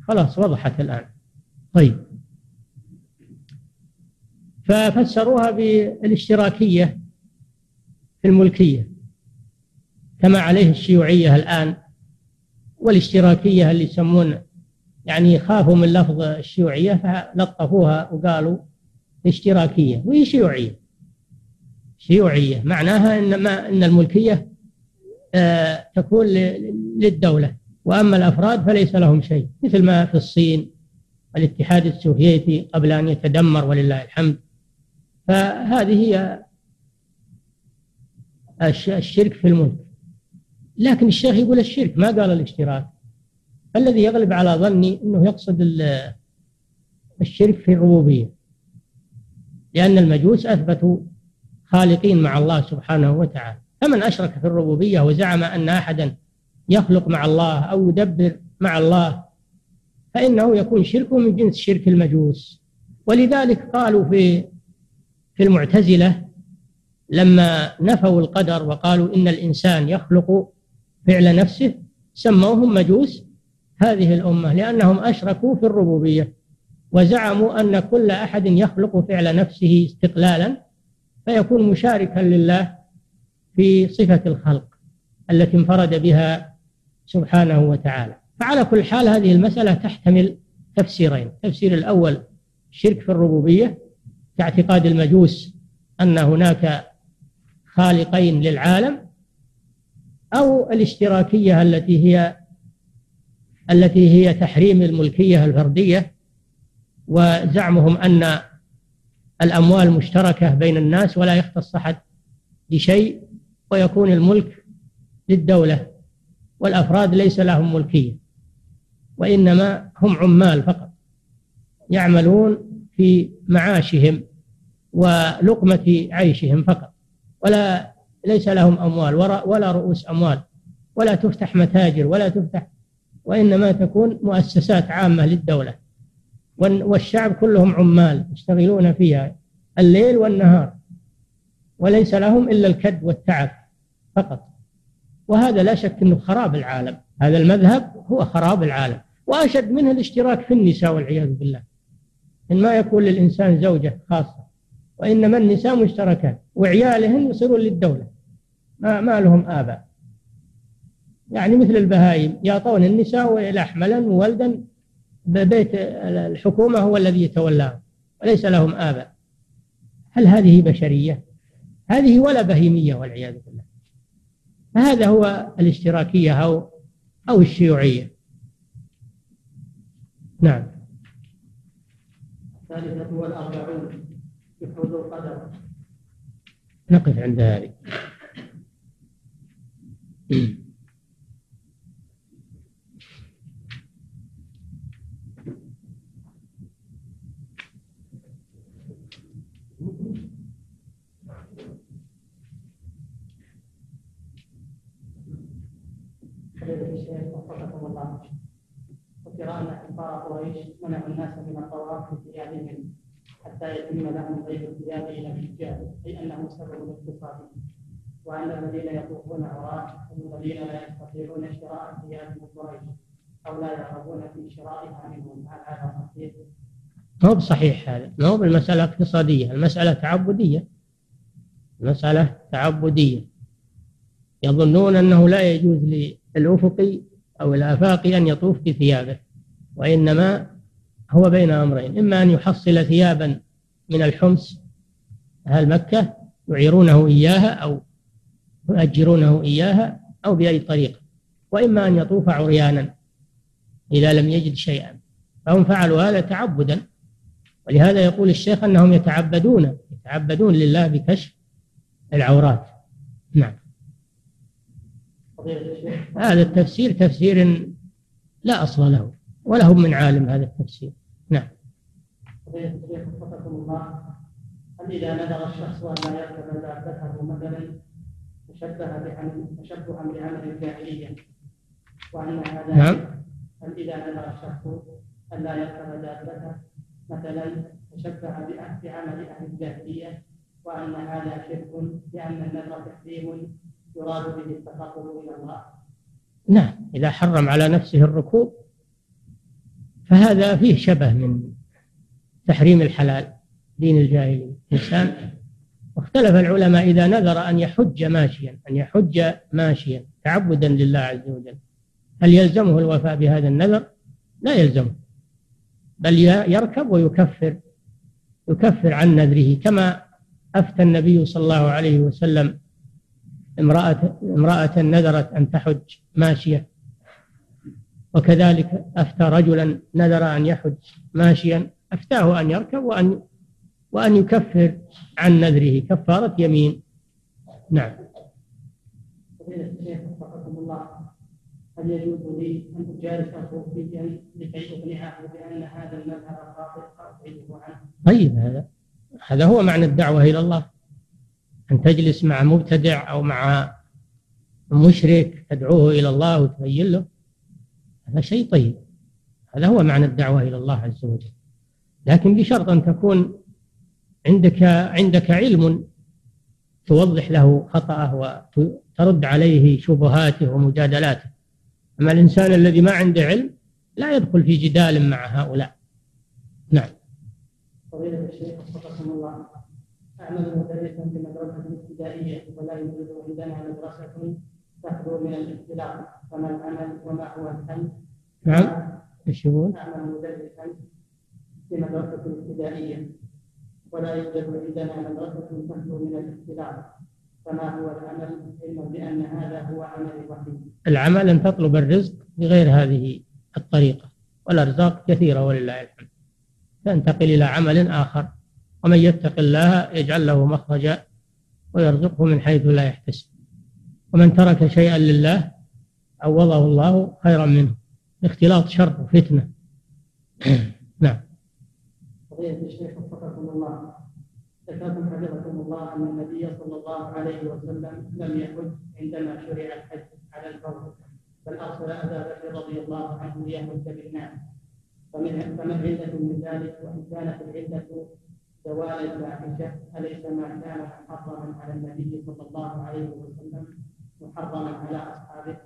خلاص وضحت الآن. طيب. ففسروها بالاشتراكية في الملكية. كما عليه الشيوعية الآن والاشتراكية اللي يسمون يعني خافوا من لفظ الشيوعية فلطفوها وقالوا اشتراكية. وهي شيوعية. شيوعية. معناها إن ما إن الملكية آه تكون للدولة. وأما الأفراد فليس لهم شيء. مثل ما في الصين الاتحاد السوفيتي قبل أن يتدمر ولله الحمد. فهذه هي الشرك في الملك. لكن الشيخ يقول الشرك ما قال الاشتراك. الذي يغلب على ظني أنه يقصد الشرك في الربوبية. لأن المجوس أثبتوا خالقين مع الله سبحانه وتعالى. فمن أشرك في الربوبية وزعم أن أحدا يخلق مع الله أو يدبر مع الله فإنه يكون شركه من جنس شرك المجوس. ولذلك قالوا في في المعتزلة لما نفوا القدر وقالوا إن الإنسان يخلق فعل نفسه سموهم مجوس هذه الأمة لأنهم أشركوا في الربوبية وزعموا أن كل أحد يخلق فعل نفسه استقلالا فيكون مشاركا لله في صفة الخلق التي انفرد بها سبحانه وتعالى. فعلى كل حال هذه المسألة تحتمل تفسيرين. التفسير الأول الشرك في الربوبية كاعتقاد المجوس أن هناك خالقين للعالم. أو الاشتراكية التي هي التي هي تحريم الملكية الفردية وزعمهم أن الأموال مشتركة بين الناس ولا يختص أحد بشيء ويكون الملك للدولة والأفراد ليس لهم ملكية وإنما هم عمال فقط يعملون في معاشهم ولقمة عيشهم فقط ولا ليس لهم أموال ولا رؤوس أموال ولا تفتح متاجر ولا تفتح وإنما تكون مؤسسات عامة للدولة. والشعب كلهم عمال يشتغلون فيها الليل والنهار. وليس لهم إلا الكد والتعب فقط. وهذا لا شك أنه خراب العالم. هذا المذهب هو خراب العالم. وأشد منه الاشتراك في النساء والعياذ بالله. إن ما يكون للإنسان زوجة خاصة وإنما النساء مشتركات وعيالهن يصيرون للدولة. ما, ما لهم آباء. يعني مثل البهائم يعطون النساء لحملا وولدا ببيت الحكومة هو الذي يتولاهم وليس لهم آباء. هل هذه بشرية؟ هذه ولا بهيمية والعياذ بالله. فهذا هو الاشتراكية أو أو الشيوعية. نعم. الثالثة والأربعون يفرض القدر. نقف عند هذه فضيلة الشيخ وفقكم الله ذكر أن كفار قريش منعوا الناس من الطواف في ثيابهم حتى يتم لهم غير الثياب إلى الحجاج أي أنه سبب اقتصادي وأن الذين يطوفون عراة هم الذين لا يستطيعون شراء ثياب من قريش أو لا يرغبون في شرائها منهم هل هذا صحيح؟ ما هو بصحيح هذا؟ ما هو بالمسألة اقتصادية المسألة تعبدية. المسألة تعبدية. يظنون أنه لا يجوز للأفقي أو الآفاقي أن يطوف بثيابه وإنما هو بين أمرين إما أن يحصل ثيابا من الحمص أهل مكة يعيرونه إياها أو يؤجرونه إياها أو بأي طريقة وإما أن يطوف عريانا إذا لم يجد شيئا. فهم فعلوا هذا تعبدا ولهذا يقول الشيخ أنهم يتعبدون يتعبدون لله بكشف العورات. نعم. هذا التفسير تفسير لا أصل له وله من عالم هذا التفسير. نعم. الله هل إذا نذر الشخص أن لا يركب دابته مثلا تشبه بعمل تشبها بعمل الجاهلية. وأن هذا نعم. هل إذا نذر الشخص أن لا يركب دابته مثلا تشبه بعمل أهل الجاهلية وأن هذا شرك لأن النذر تحريم يراد به التقرب إلى الله. نعم إذا حرم على نفسه الركوب فهذا فيه شبه من تحريم الحلال دين الجاهلية. إنسان واختلف العلماء إذا نذر أن يحج ماشيا أن يحج ماشيا تعبدا لله عز وجل. هل يلزمه الوفاء بهذا النذر؟ لا يلزمه. بل يركب ويكفر يكفر عن نذره كما أفتى النبي صلى الله عليه وسلم امرأة امرأة نذرت أن تحج ماشية وكذلك أفتى رجلا نذر أن يحج ماشيا أفتاه أن يركب وأن وأن يكفر عن نذره. كفارة يمين. نعم. هل يجوز لي أن أجالس صوفيا لكي أقنعه بأن هذا المذهب؟ طيب هذا هذا هو معنى الدعوة إلى الله. أن تجلس مع مبتدع أو مع مشرك تدعوه إلى الله وتبين له. هذا شيء طيب. هذا هو معنى الدعوة إلى الله عز وجل. لكن بشرط أن تكون عندك عندك علم توضح له خطأه وترد عليه شبهاته ومجادلاته. أما الإنسان الذي ما عنده علم لا يدخل في جدال مع هؤلاء. نعم. فضيلة الشيخ وفقكم الله. أعمل مدرسا في مدرسة ابتدائية ولا يوجد عندنا مدرسة تخلو من الاختلاط فما العمل وما هو الحل؟ نعم. إيش يقول؟ أعمل مدرسا في مدرسة ابتدائية. ولا يوجد عندنا مدرسة تخلو من الاختلاط فما هو العمل؟ علما بأن هذا هو عمل الوحيد العمل أن تطلب الرزق بغير هذه الطريقة. والأرزاق كثيرة ولله الحمد. تنتقل إلى عمل آخر. ومن يتق الله يجعل له مخرجا ويرزقه من حيث لا يحتسب. ومن ترك شيئا لله عوضه الله خيرا منه. اختلاط شر وفتنة. نعم فضيلة الشيخ وفقكم الله. ذكرتم حفظكم الله أن النبي صلى الله عليه وسلم لم يحج عندما شرع الحج على الفرد بل أرسل أبا بكر رضي الله عنه ليحج بالناس. فمن فما العلة من ذلك؟ وإن كانت العلة زوال الفاحشة أليس ما كان محرما على النبي صلى الله عليه وسلم محرما على أصحابه؟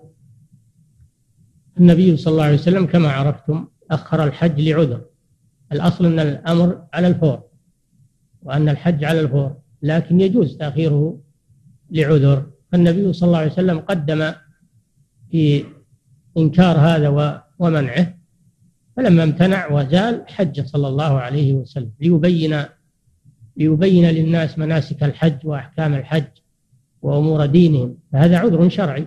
النبي صلى الله عليه وسلم كما عرفتم أخر الحج لعذر. الأصل أن الأمر على الفور وأن الحج على الفور لكن يجوز تأخيره لعذر. فالنبي صلى الله عليه وسلم قدم في إنكار هذا ومنعه فلما امتنع وزال حج صلى الله عليه وسلم. ليبين ليبين للناس مناسك الحج وأحكام الحج وأمور دينهم. فهذا عذر شرعي.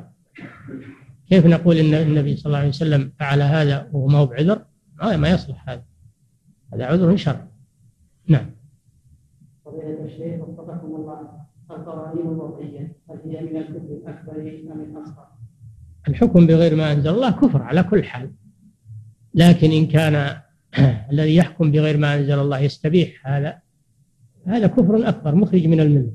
كيف نقول إن النبي صلى الله عليه وسلم فعل هذا وهو ما هو بعذر؟ ما يصلح هذا. هذا عذر شرعي نعم. فضيلة الشيخ وفقكم الله القوانين الوضعية هل هي من الكفر الأكبر أم الأصغر؟ الحكم بغير ما أنزل الله كفر على كل حال. لكن إن كان الذي يحكم بغير ما أنزل الله يستبيح هذا هذا كفر أكبر مخرج من الملة.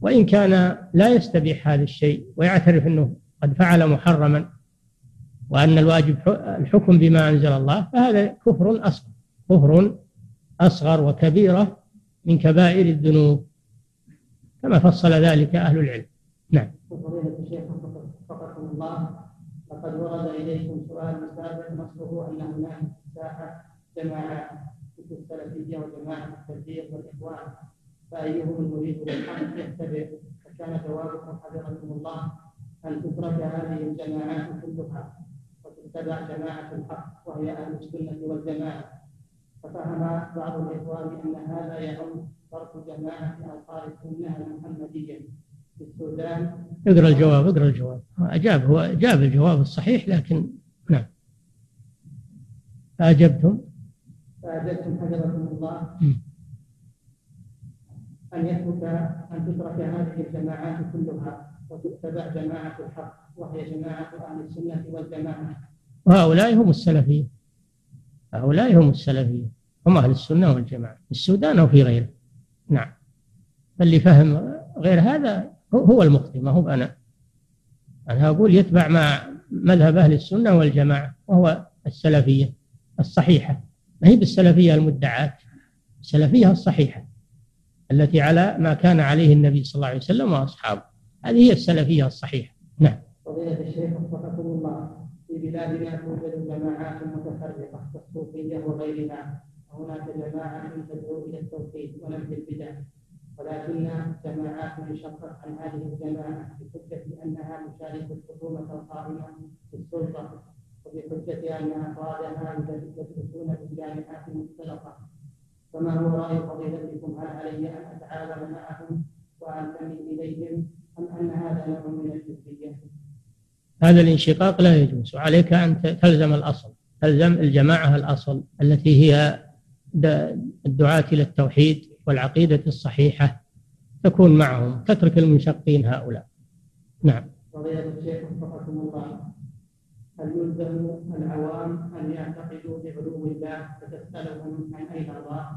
وإن كان لا يستبيح هذا الشيء ويعترف أنه قد فعل محرما وأن الواجب الحكم بما أنزل الله فهذا كفر أصغر كفر أصغر وكبيرة من كبائر الذنوب كما فصل ذلك أهل العلم. نعم. فضيلة الشيخ وفقكم الله لقد ورد إليكم سؤال سابق نصه أن هناك ساحة جماعات مثل السلفية وجماعة التبليغ والإخوان فأيهم المريد بالحق يتبع فكان جوابكم حفظكم الله أن تترك هذه الجماعات كلها؟ وتتبع جماعة الحق وهي أهل السنة والجماعة. ففهم بعض الإخوان أن هذا يعم ترك جماعة أنصار السنة المحمدية في السودان. اقرأ الجواب اقرأ الجواب. أجاب هو أجاب الجواب الصحيح لكن نعم. فأجبتم فأجبتم حفظكم الله. أن يترك أن تترك هذه الجماعات كلها وتتبع جماعة الحق وهي جماعة أهل السنة والجماعة. وهؤلاء هم السلفية. هؤلاء هم السلفية. هم أهل السنة والجماعة. في السودان أو في غيره. نعم. فاللي فهم غير هذا هو المخطئ ما هو أنا. أنا أقول يتبع مع مذهب أهل السنة والجماعة وهو السلفية الصحيحة. ما هي بالسلفية المدعاة. السلفية الصحيحة التي على ما كان عليه النبي صلى الله عليه وسلم وأصحابه. هذه هي السلفية الصحيحة. نعم. فضيلة الشيخ وفقكم الله. في بلادنا توجد جماعات متفرقة كالصوفيه وغيرها. وهناك جماعة تدعو إلى التوحيد ونبذ البدع ولكن جماعات انشقت عن هذه الجماعة بحجة أنها تشارك الحكومة القائمة في السلطة وبحجة ان افرادها يدرسون في الجامعات المختلطه فما هو رأي فضيلتكم؟ هل علي أن أتعامل معهم وأنتمي إليهم أم أن هذا نوع من الجزئية؟ هذا الانشقاق لا يجوز وعليك أن تلزم الأصل تلزم الجماعة الأصل التي هي الدعاة إلى التوحيد والعقيدة الصحيحة تكون معهم تترك المنشقين هؤلاء. نعم. فضيلة الشيخ وفقكم الله هل يلزم العوام أن يعتقدوا بعلو الله فتسألهم عن أين الله؟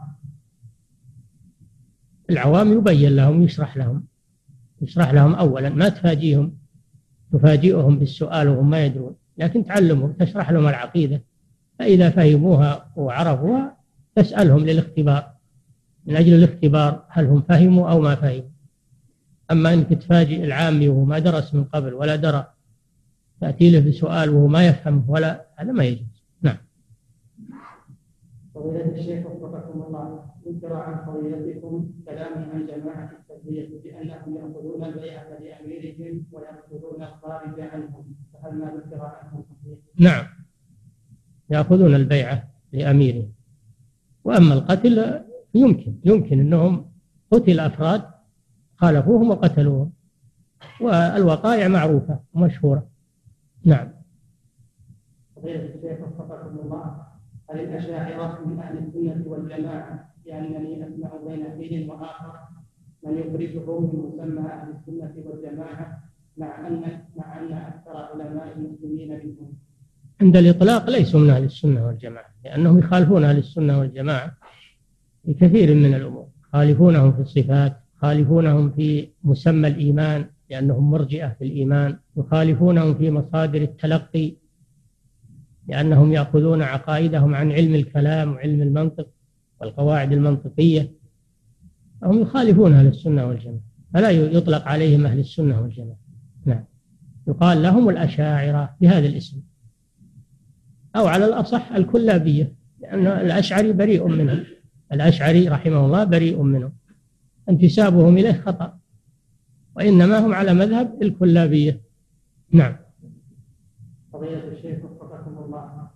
العوام يبين لهم يشرح لهم يشرح لهم أولا ما تفاجئهم. تفاجئهم بالسؤال وهم ما يدرون. لكن تعلمهم تشرح لهم العقيدة. فإذا فهموها وعرفوها تسألهم للاختبار. من أجل الاختبار هل هم فهموا أو ما فهموا. أما أنك تفاجئ العامي وهو ما درس من قبل ولا درى تأتي له بسؤال وهو ما يفهم ولا هذا ما يجوز. نعم. الشيخ وفقكم الله. ذكر عن فضيلتكم كلام عن جماعة التربية بأنهم يأخذون البيعة لأميرهم ويقتلون الخارج عنهم فهل ما ذكر عنهم صحيح؟ نعم. يأخذون البيعة لأميرهم. وأما القتل يمكن يمكن أنهم قتل أفراد خالفوهم وقتلوهم. والوقائع معروفة ومشهورة. نعم. فضيلة الشيخ وفقكم الله هل الأشاعرة من أهل السنة والجماعة لأنني أسمع بين حين وآخر من يخرجهم من مسمى أهل السنة والجماعة مع أن مع أن أكثر علماء المسلمين منهم. عند الإطلاق ليسوا من أهل السنة والجماعة لأنهم يخالفون أهل السنة والجماعة في كثير من الأمور. يخالفونهم في الصفات يخالفونهم في مسمى الإيمان لأنهم مرجئة في الإيمان يخالفونهم في مصادر التلقي لأنهم يأخذون عقائدهم عن علم الكلام وعلم المنطق. والقواعد المنطقية هم يخالفون أهل السنة والجماعة فلا يطلق عليهم أهل السنة والجماعة. نعم. يقال لهم الأشاعرة بهذا الاسم. أو على الأصح الكلابية لأن الأشعري بريء منهم. الأشعري رحمه الله بريء منهم. انتسابهم إليه خطأ. وإنما هم على مذهب الكلابية. نعم. فضيلة الشيخ وفقكم الله.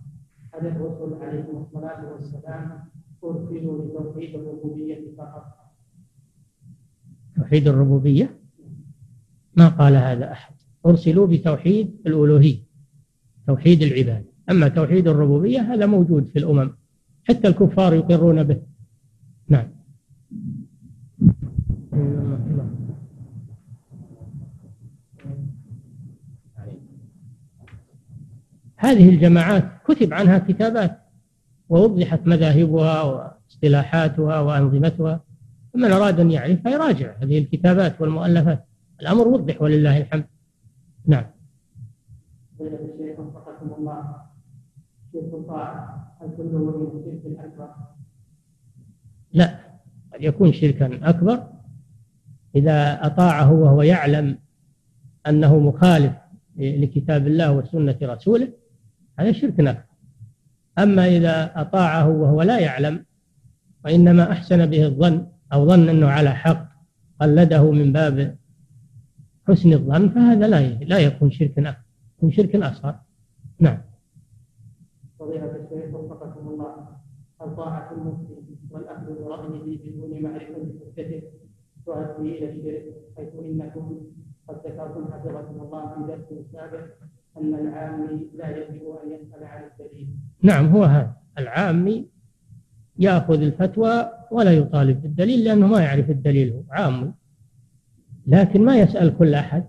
هل الرسل عليهم الصلاة والسلام أرسلوا لتوحيد الربوبية فقط. توحيد الربوبية؟ ما قال هذا أحد. أرسلوا بتوحيد الألوهية توحيد العباد. أما توحيد الربوبية هذا موجود في الأمم. حتى الكفار يقرون به. نعم. هذه الجماعات كتب عنها كتابات. ووضحت مذاهبها واصطلاحاتها وأنظمتها. فمن أراد أن يعرف فيراجع هذه الكتابات والمؤلفات. الأمر وضح ولله الحمد. نعم؟ لا قد يكون شركا أكبر. إذا أطاعه وهو يعلم أنه مخالف لكتاب الله وسنة رسوله هذا شرك أكبر. أما إذا أطاعه وهو لا يعلم وإنما أحسن به الظن أو ظن أنه على حق قلده من باب حسن الظن فهذا لا لا يكون شرك أكبر يكون شرك أصغر. نعم. فضيلة الشيخ وفقكم الله. هل طاعة المفتي والأخذ برأيه بدون معرفة حجته تؤدي إلى الشرك حيث إنكم قد ذكرتم حفظكم الله في درس سابق أن العامي لا يجب أن يسأل عن الدليل؟ نعم هو هذا. العامي يأخذ الفتوى ولا يطالب بالدليل لأنه ما يعرف الدليل هو عام. لكن ما يسأل كل أحد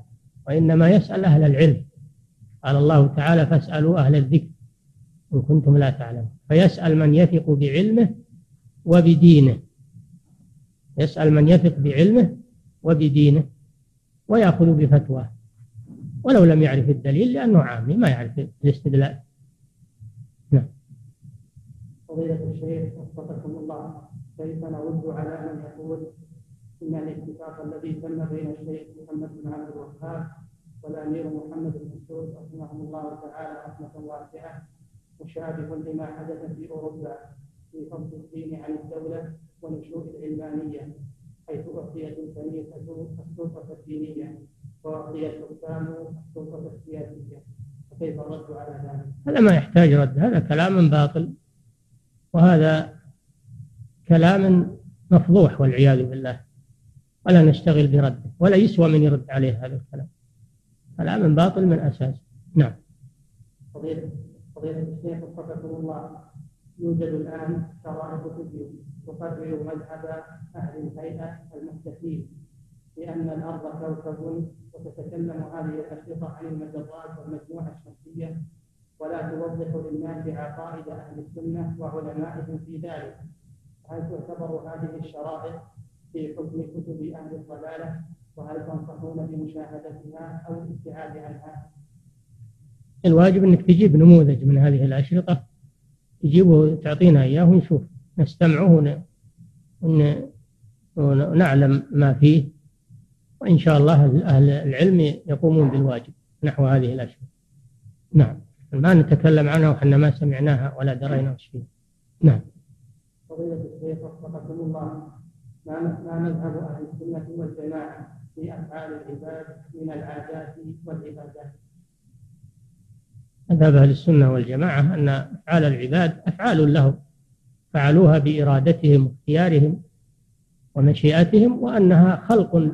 وإنما يسأل أهل العلم. قال الله تعالى فاسألوا أهل الذكر إن كنتم لا تعلمون. فيسأل من يثق بعلمه وبدينه. يسأل من يثق بعلمه وبدينه ويأخذ بفتواه. ولو لم يعرف الدليل لأنه عامي ما يعرف الاستدلال. فضيلة الشيخ وفقكم الله كيف نرد على من يقول إن الاتفاق الذي تم بين الشيخ محمد بن عبد الوهاب والأمير محمد بن مسعود رحمهم الله تعالى رحمة واسعة مشابه لما حدث في أوروبا في فصل الدين عن الدولة ونشوء العلمانية حيث أعطيت الكنيسة السلطة الدينية وأعطي الحكام السلطة السياسية فكيف الرد على ذلك؟ هذا ما يحتاج رد هذا كلام باطل وهذا كلام مفضوح والعياذ بالله. ولا نشتغل برده ولا يسوى من يرد عليه هذا الكلام. كلام باطل من أساس. نعم. فضيلة فضيلة الشيخ وفقكم الله يوجد الآن شرائط تبين تقرر مذهب أهل الهيئة المحدثين لأن الأرض كوكب وتتكلم هذه الأشرطة عن المجرات والمجموعة الشمسية ولا توضح للناس عقائد أهل السنة وعلمائهم في ذلك هل تعتبر هذه الشرائط في حكم كتب أهل الضلالة؟ وهل تنصحون بمشاهدتها أو الابتعاد عنها؟ الواجب أنك تجيب نموذج من هذه الأشرطة تجيبه تعطينا إياه ونشوف نستمعه ونعلم ما فيه وإن شاء الله أهل العلم يقومون بالواجب نحو هذه الأشياء نعم. ما نتكلم عنها وحنا ما سمعناها ولا درينا وش فيها. نعم. فضيلة الشيخ وفقكم الله ما ما مذهب أهل السنة والجماعة في أفعال العباد من العادات والعبادات؟ مذهب أهل السنة والجماعة أن أفعال العباد أفعال لهم فعلوها بإرادتهم واختيارهم ومشيئتهم وأنها خلق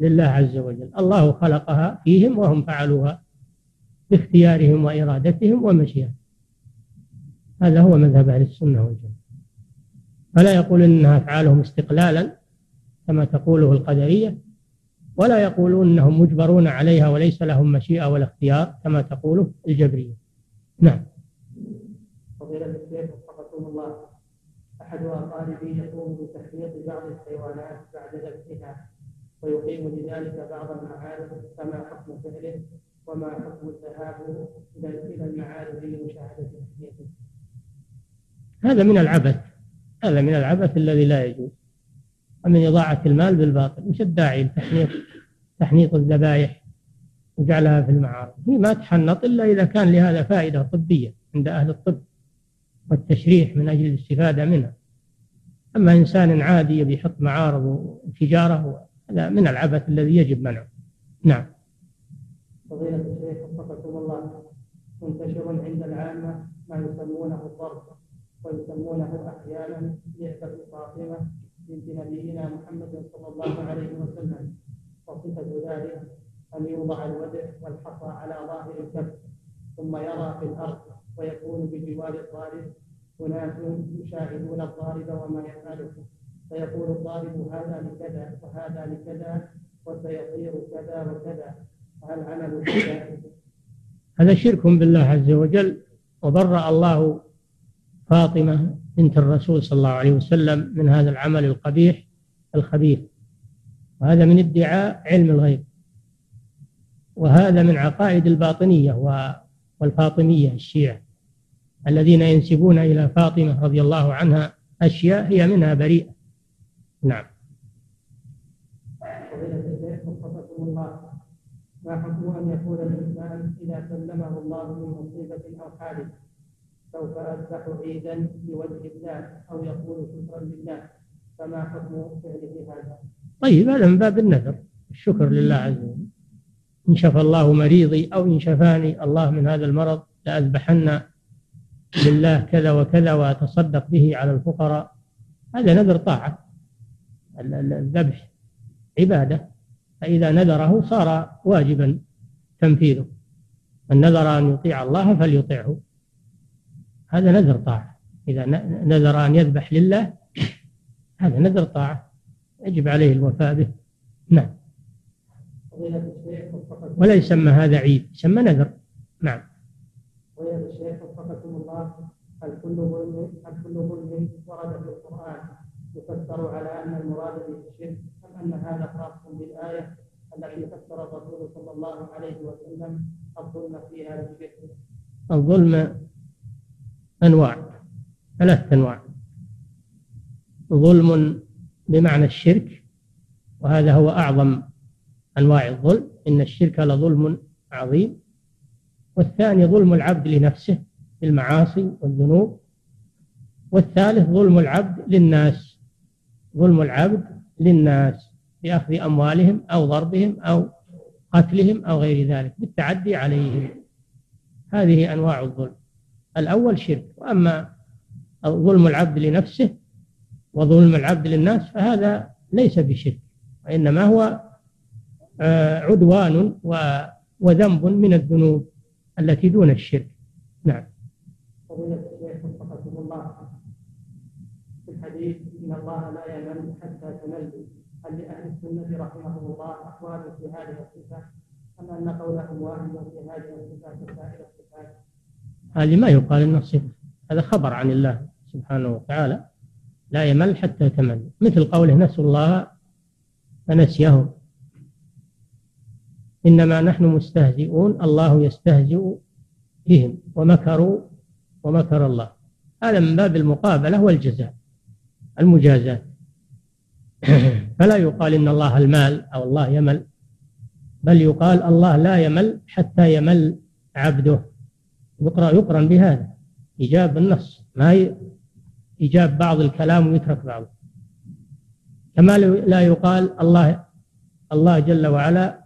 لله عز وجل. الله خلقها فيهم وهم فعلوها باختيارهم وإرادتهم ومشيئتهم هذا هو مذهب أهل السنة والجماعة. فلا يقول إنها أفعالهم استقلالا كما تقوله القدرية ولا يقولون أنهم مجبرون عليها وليس لهم مشيئة ولا اختيار كما تقوله الجبرية. نعم. فضيلة الشيخ وفقكم الله. أحد أقاربي يقوم بتحريق بعض الحيوانات بعد ذبحها ويقيم لذلك بعض المعارض فما حكم فعله؟ وما حكم الذهاب إلى المعارض لمشاهدة تحريقه هذا من العبث. هذا من العبث الذي لا يجوز. ومن إضاعة المال بالباطل. مش الداعي لتحنيط تحنيط الذبائح وجعلها في المعارض. هي ما تحنط إلا إذا كان لهذا فائدة طبية عند أهل الطب والتشريح من أجل الاستفادة منها. أما إنسان عادي يحط معارض وتجارة هذا من العبث الذي يجب منعه. نعم. فضيلة الشيخ وفقكم الله. منتشر عند العامة ما يسمونه الضرب ويسمونه أحيانا لعبة فاطمة بنت نبينا محمد صلى الله عليه وسلم. وصفة ذلك أن يوضع الودع والحصى على ظاهر الكف ثم يرى في الأرض ويكون بجوار الضارب أناس يشاهدون الضارب وما يفعله. فيقول الضارب هذا لكذا وهذا لكذا وسيصير كذا وكذا. هذا شرك بالله عز وجل وبرأ الله فاطمة بنت الرسول صلى الله عليه وسلم من هذا العمل القبيح الخبيث. وهذا من ادعاء علم الغيب. وهذا من عقائد الباطنية والفاطمية الشيعة. الذين ينسبون إلى فاطمة رضي الله عنها أشياء هي منها بريئة. نعم. ما حكم أن يقول الإنسان إذا سلمه الله من مصيبة أو حادث سوف أذبح عيدا لوجه الله أو يقول شكرا لله؟ فما حكم فعله هذا؟ طيب هذا من باب النذر. الشكر لله عز وجل. إن شفى الله مريضي أو إن شفاني الله من هذا المرض لأذبحن لله كذا وكذا وأتصدق به على الفقراء. هذا نذر طاعة. الذبح عبادة. فإذا نذره صار واجبا تنفيذه. من نذر أن يطيع الله فليطيعه. هذا نذر طاعة. إذا نذر أن يذبح لله هذا نذر طاعة. يجب عليه الوفاء به. نعم. ولا يسمى هذا عيد يسمى نذر. نعم. ويا الشيخ وفقكم الله هل كل ظلم هل كل ظلم ورد في القرآن يفسر على أن المراد به أن هذا خاص بالآية التي فسر الرسول صلى الله عليه وسلم الظلم فيها بالشرك الظلم أنواع ثلاثة أنواع. ظلم بمعنى الشرك وهذا هو أعظم أنواع الظلم إن الشرك لظلم عظيم. والثاني ظلم العبد لنفسه بالمعاصي والذنوب. والثالث ظلم العبد للناس ظلم العبد للناس. بأخذ أموالهم أو ضربهم أو قتلهم أو غير ذلك بالتعدي عليهم. هذه أنواع الظلم. الأول شرك. وأما ظلم العبد لنفسه وظلم العبد للناس فهذا ليس بشرك وإنما هو آه، عدوان وذنب من الذنوب التي دون الشرك. نعم. الله. في الحديث إن الله لا ينام حتى تمل. هل لأهل السنة رحمهم الله أقوال في هذه الصفة أم أن قولهم واحد في هذه الصفات وسائر الصفات. هذه ما يقال إنه صفة؟ هذا خبر عن الله سبحانه وتعالى لا يمل حتى تمل. مثل قوله نسوا الله فنسيهم إنما نحن مستهزئون الله يستهزئ بهم ومكروا ومكر الله. هذا من باب المقابلة والجزاء المجازات. فلا يقال إن الله المال أو الله يمل بل يقال الله لا يمل حتى يمل عبده. يقرأ يقرن بهذا إيجاب النص ما إيجاب بعض الكلام ويترك بعضه. كما لا يقال الله الله جل وعلا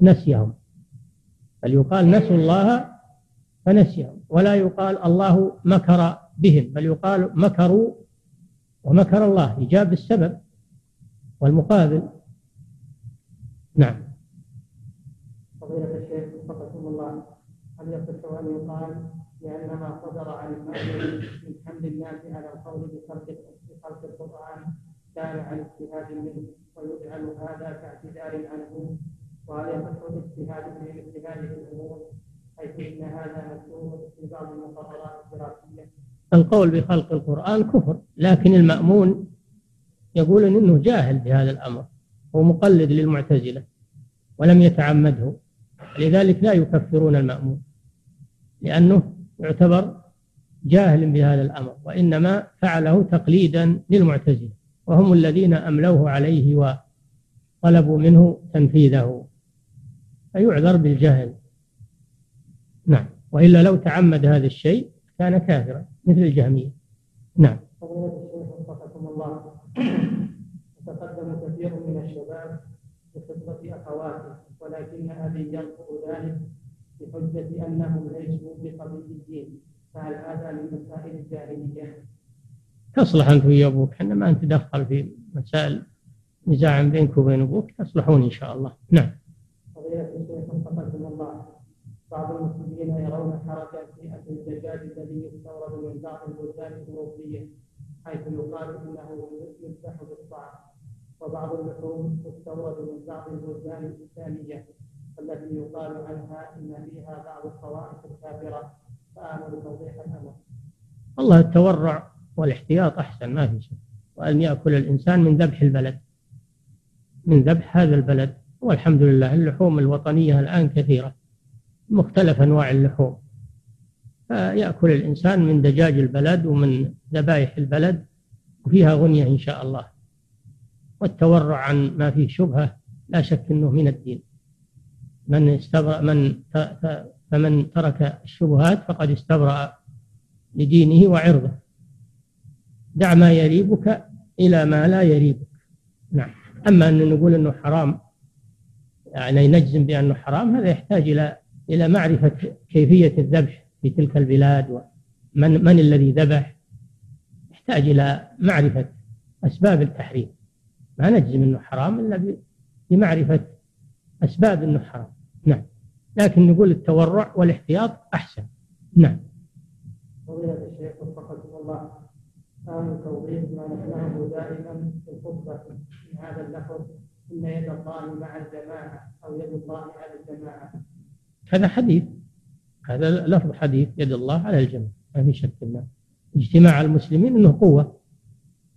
نسيهم. بل يقال نسوا الله فنسيهم. ولا يقال الله مكر بهم بل يقال مكروا ومكر الله. إيجاب السبب. والمقابل. نعم. فضيلة الشيخ وفقكم الله هل يصح أن يقال لأن ما صدر عن المأمون من حمل الناس على القول بخلق بخلق القرآن كان عن اجتهاد منه ويجعل هذا كاعتذار عنه؟ وهل يصح الاجتهاد في هذه الأمور حيث إن هذا مكتوب في بعض المقررات الدراسية؟ القول بخلق القرآن كفر لكن المأمون يقول إنه جاهل بهذا الأمر هو مقلد للمعتزلة ولم يتعمده لذلك لا يكفرون المأمون لأنه يعتبر جاهل بهذا الأمر وإنما فعله تقليدا للمعتزلة وهم الذين أملوه عليه وطلبوا منه تنفيذه. فيعذر بالجهل. نعم. وإلا لو تعمد هذا الشيء كان كافرا مثل الجهمية. نعم. تقدم كثير من الشباب بخطبة أخواته ولكن أبي يرفض ذلك بحجة أنهم ليسوا بقبيليين فهل هذا من مسائل الجاهلية؟ تصلح أنت ويا أبوك. إحنا ما نتدخل في مسائل نزاع بينك وبين أبوك. تصلحون إن شاء الله. نعم. فضيلة الشيخ وفقكم الله. بعض المسلمين يرون حركة في الدجاج الذي يستورد من بعض البلدان الأوروبية. حيث يقال إنه يذبح بالطعام وبعض اللحوم تستورد من بعض البلدان الإسلامية التي يقال عنها إن فيها بعض الطوائف الكافرة. فامل توضيح الأمر. والله التورع والاحتياط أحسن ما في شيء وأن يأكل الإنسان من ذبح البلد. من ذبح هذا البلد. والحمد لله اللحوم الوطنية الآن كثيرة. مختلف أنواع اللحوم. فيأكل الإنسان من دجاج البلد ومن ذبائح البلد وفيها غنية إن شاء الله. والتورع عن ما فيه شبهة لا شك أنه من الدين. من استبرأ من فمن ترك الشبهات فقد استبرأ لدينه وعرضه. دع ما يريبك إلى ما لا يريبك. نعم. أما أن نقول أنه حرام يعني نجزم بأنه حرام هذا يحتاج إلى إلى معرفة كيفية الذبح. في تلك البلاد ومن من الذي ذبح؟ يحتاج إلى معرفة أسباب التحريم. ما نجزم أنه حرام إلا بمعرفة أسباب أنه حرام. نعم. لكن نقول التورع والاحتياط أحسن. نعم. فضيلة الشيخ وفقكم الله آمن توضيح ما نسمعه دائما في الخطبة من هذا اللفظ إن يد الله مع الجماعة أو يد الله على الجماعة. هذا حديث. هذا لفظ حديث يد الله على الجميع ما في شك الله اجتماع المسلمين إنه قوة.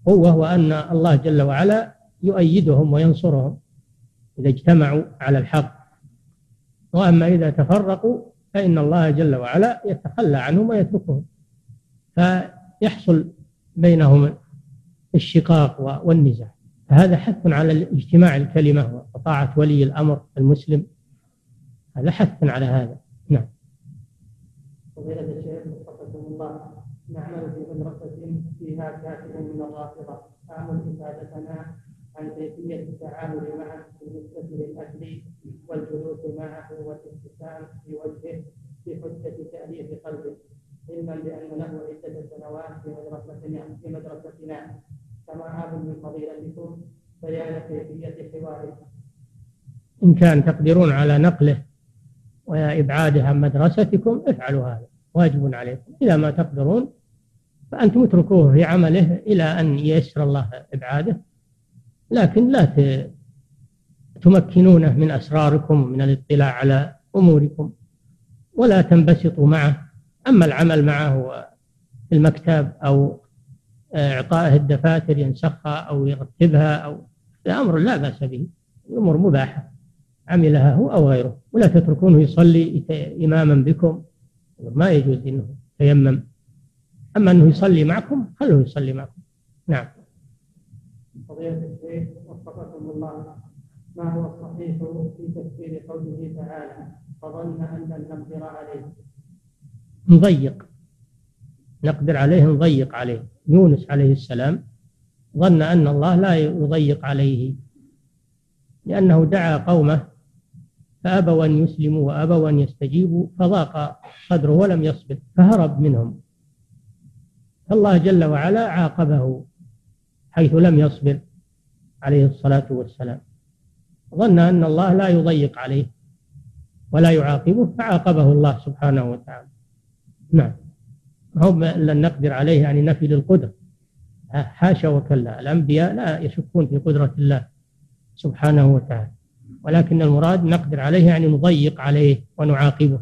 قوة وأن الله جل وعلا يؤيدهم وينصرهم إذا اجتمعوا على الحق. وأما إذا تفرقوا فإن الله جل وعلا يتخلى عنهم ويتركهم. فيحصل بينهم الشقاق والنزاع. فهذا حث على اجتماع الكلمة وطاعة ولي الأمر المسلم. هذا حث على هذا. نعم. فضيلة الشيخ وفقكم الله. نعمل في مدرسة فيها كاتب من الرافضة تعمل إفادتنا عن كيفية التعامل معه بالنسبة للأكل والجلوس معه والابتسام في وجهه في حجة تأليف قلبه. علما بأن له عدة سنوات في مدرستنا في مدرستنا. كما آمل من فضيلتكم بيان كيفية حواره. إن كان تقدرون على نقله وإبعاده عن مدرستكم افعلوا هذا. واجب عليكم. إذا ما تقدرون فأنتم اتركوه في عمله إلى أن ييسر الله إبعاده. لكن لا تمكنونه من أسراركم من الاطلاع على أموركم ولا تنبسطوا معه. أما العمل معه في المكتب أو إعطائه الدفاتر ينسخها أو يرتبها أو أمر لا بأس به. أمور مباحة. عملها هو أو غيره. ولا تتركونه يصلي إماما بكم. ما يجوز إنه يتيمم. أما أنه يصلي معكم خلوه يصلي معكم. نعم. فضيلة الشيخ وفقكم الله. ما هو الصحيح في تفسير قوله تعالى فظن أن لن نقدر عليه نضيق. نقدر عليه نضيق عليه. يونس عليه السلام ظن أن الله لا يضيق عليه لأنه دعا قومه فأبوا أن يسلموا وأبوا أن يستجيبوا فضاق صدره ولم يصبر فهرب منهم. فالله جل وعلا عاقبه حيث لم يصبر عليه الصلاة والسلام. ظن أن الله لا يضيق عليه ولا يعاقبه فعاقبه الله سبحانه وتعالى. نعم. هم لن نقدر عليه يعني نفي للقدرة. حاشا وكلا. الأنبياء لا يشكون في قدرة الله سبحانه وتعالى. ولكن المراد نقدر عليه يعني نضيق عليه ونعاقبه.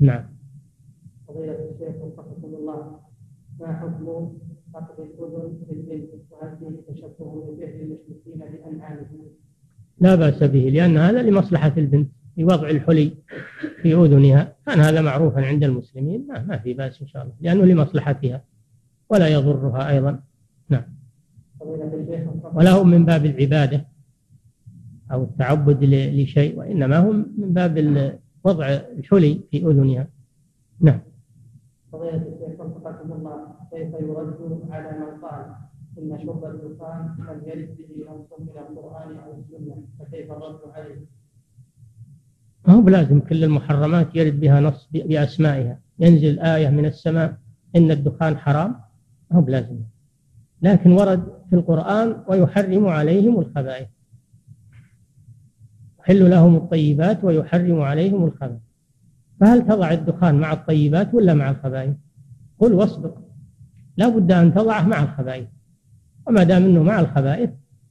نعم. فضيلة الشيخ وفقكم الله ما حكم الأذن وهل فيه تشبه المشركين بأنعامهم؟ لا بأس به لأن هذا لمصلحة البنت في وضع الحلي في أذنها. كان هذا معروفا عند المسلمين ما, ما في بأس إن شاء الله لأنه لمصلحتها ولا يضرها أيضا. نعم. ولا هم من باب العبادة أو التعبد لشيء وإنما هم من باب وضع الحلي في أذنها. نعم. فضيلة الشيخ وفقكم الله كيف يرد على من قال إن شرب الدخان لم يرد به نص من القرآن أو السنة؟ فكيف الرد عليه؟ ما هو بلازم كل المحرمات يرد بها نص بأسمائها. ينزل آية من السماء إن الدخان حرام؟ ما هو بلازم. لكن ورد في القرآن ويحرم عليهم الخبائث. يحل لهم الطيبات ويحرم عليهم الخبائث. فهل تضع الدخان مع الطيبات ولا مع الخبائث؟ قل واصدق لا بد أن تضعه مع الخبائث. وما دام أنه مع الخبائث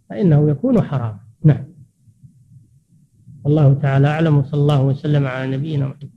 فإنه يكون حرام. نعم. الله تعالى أعلم وصلى الله وسلم على نبينا محمد.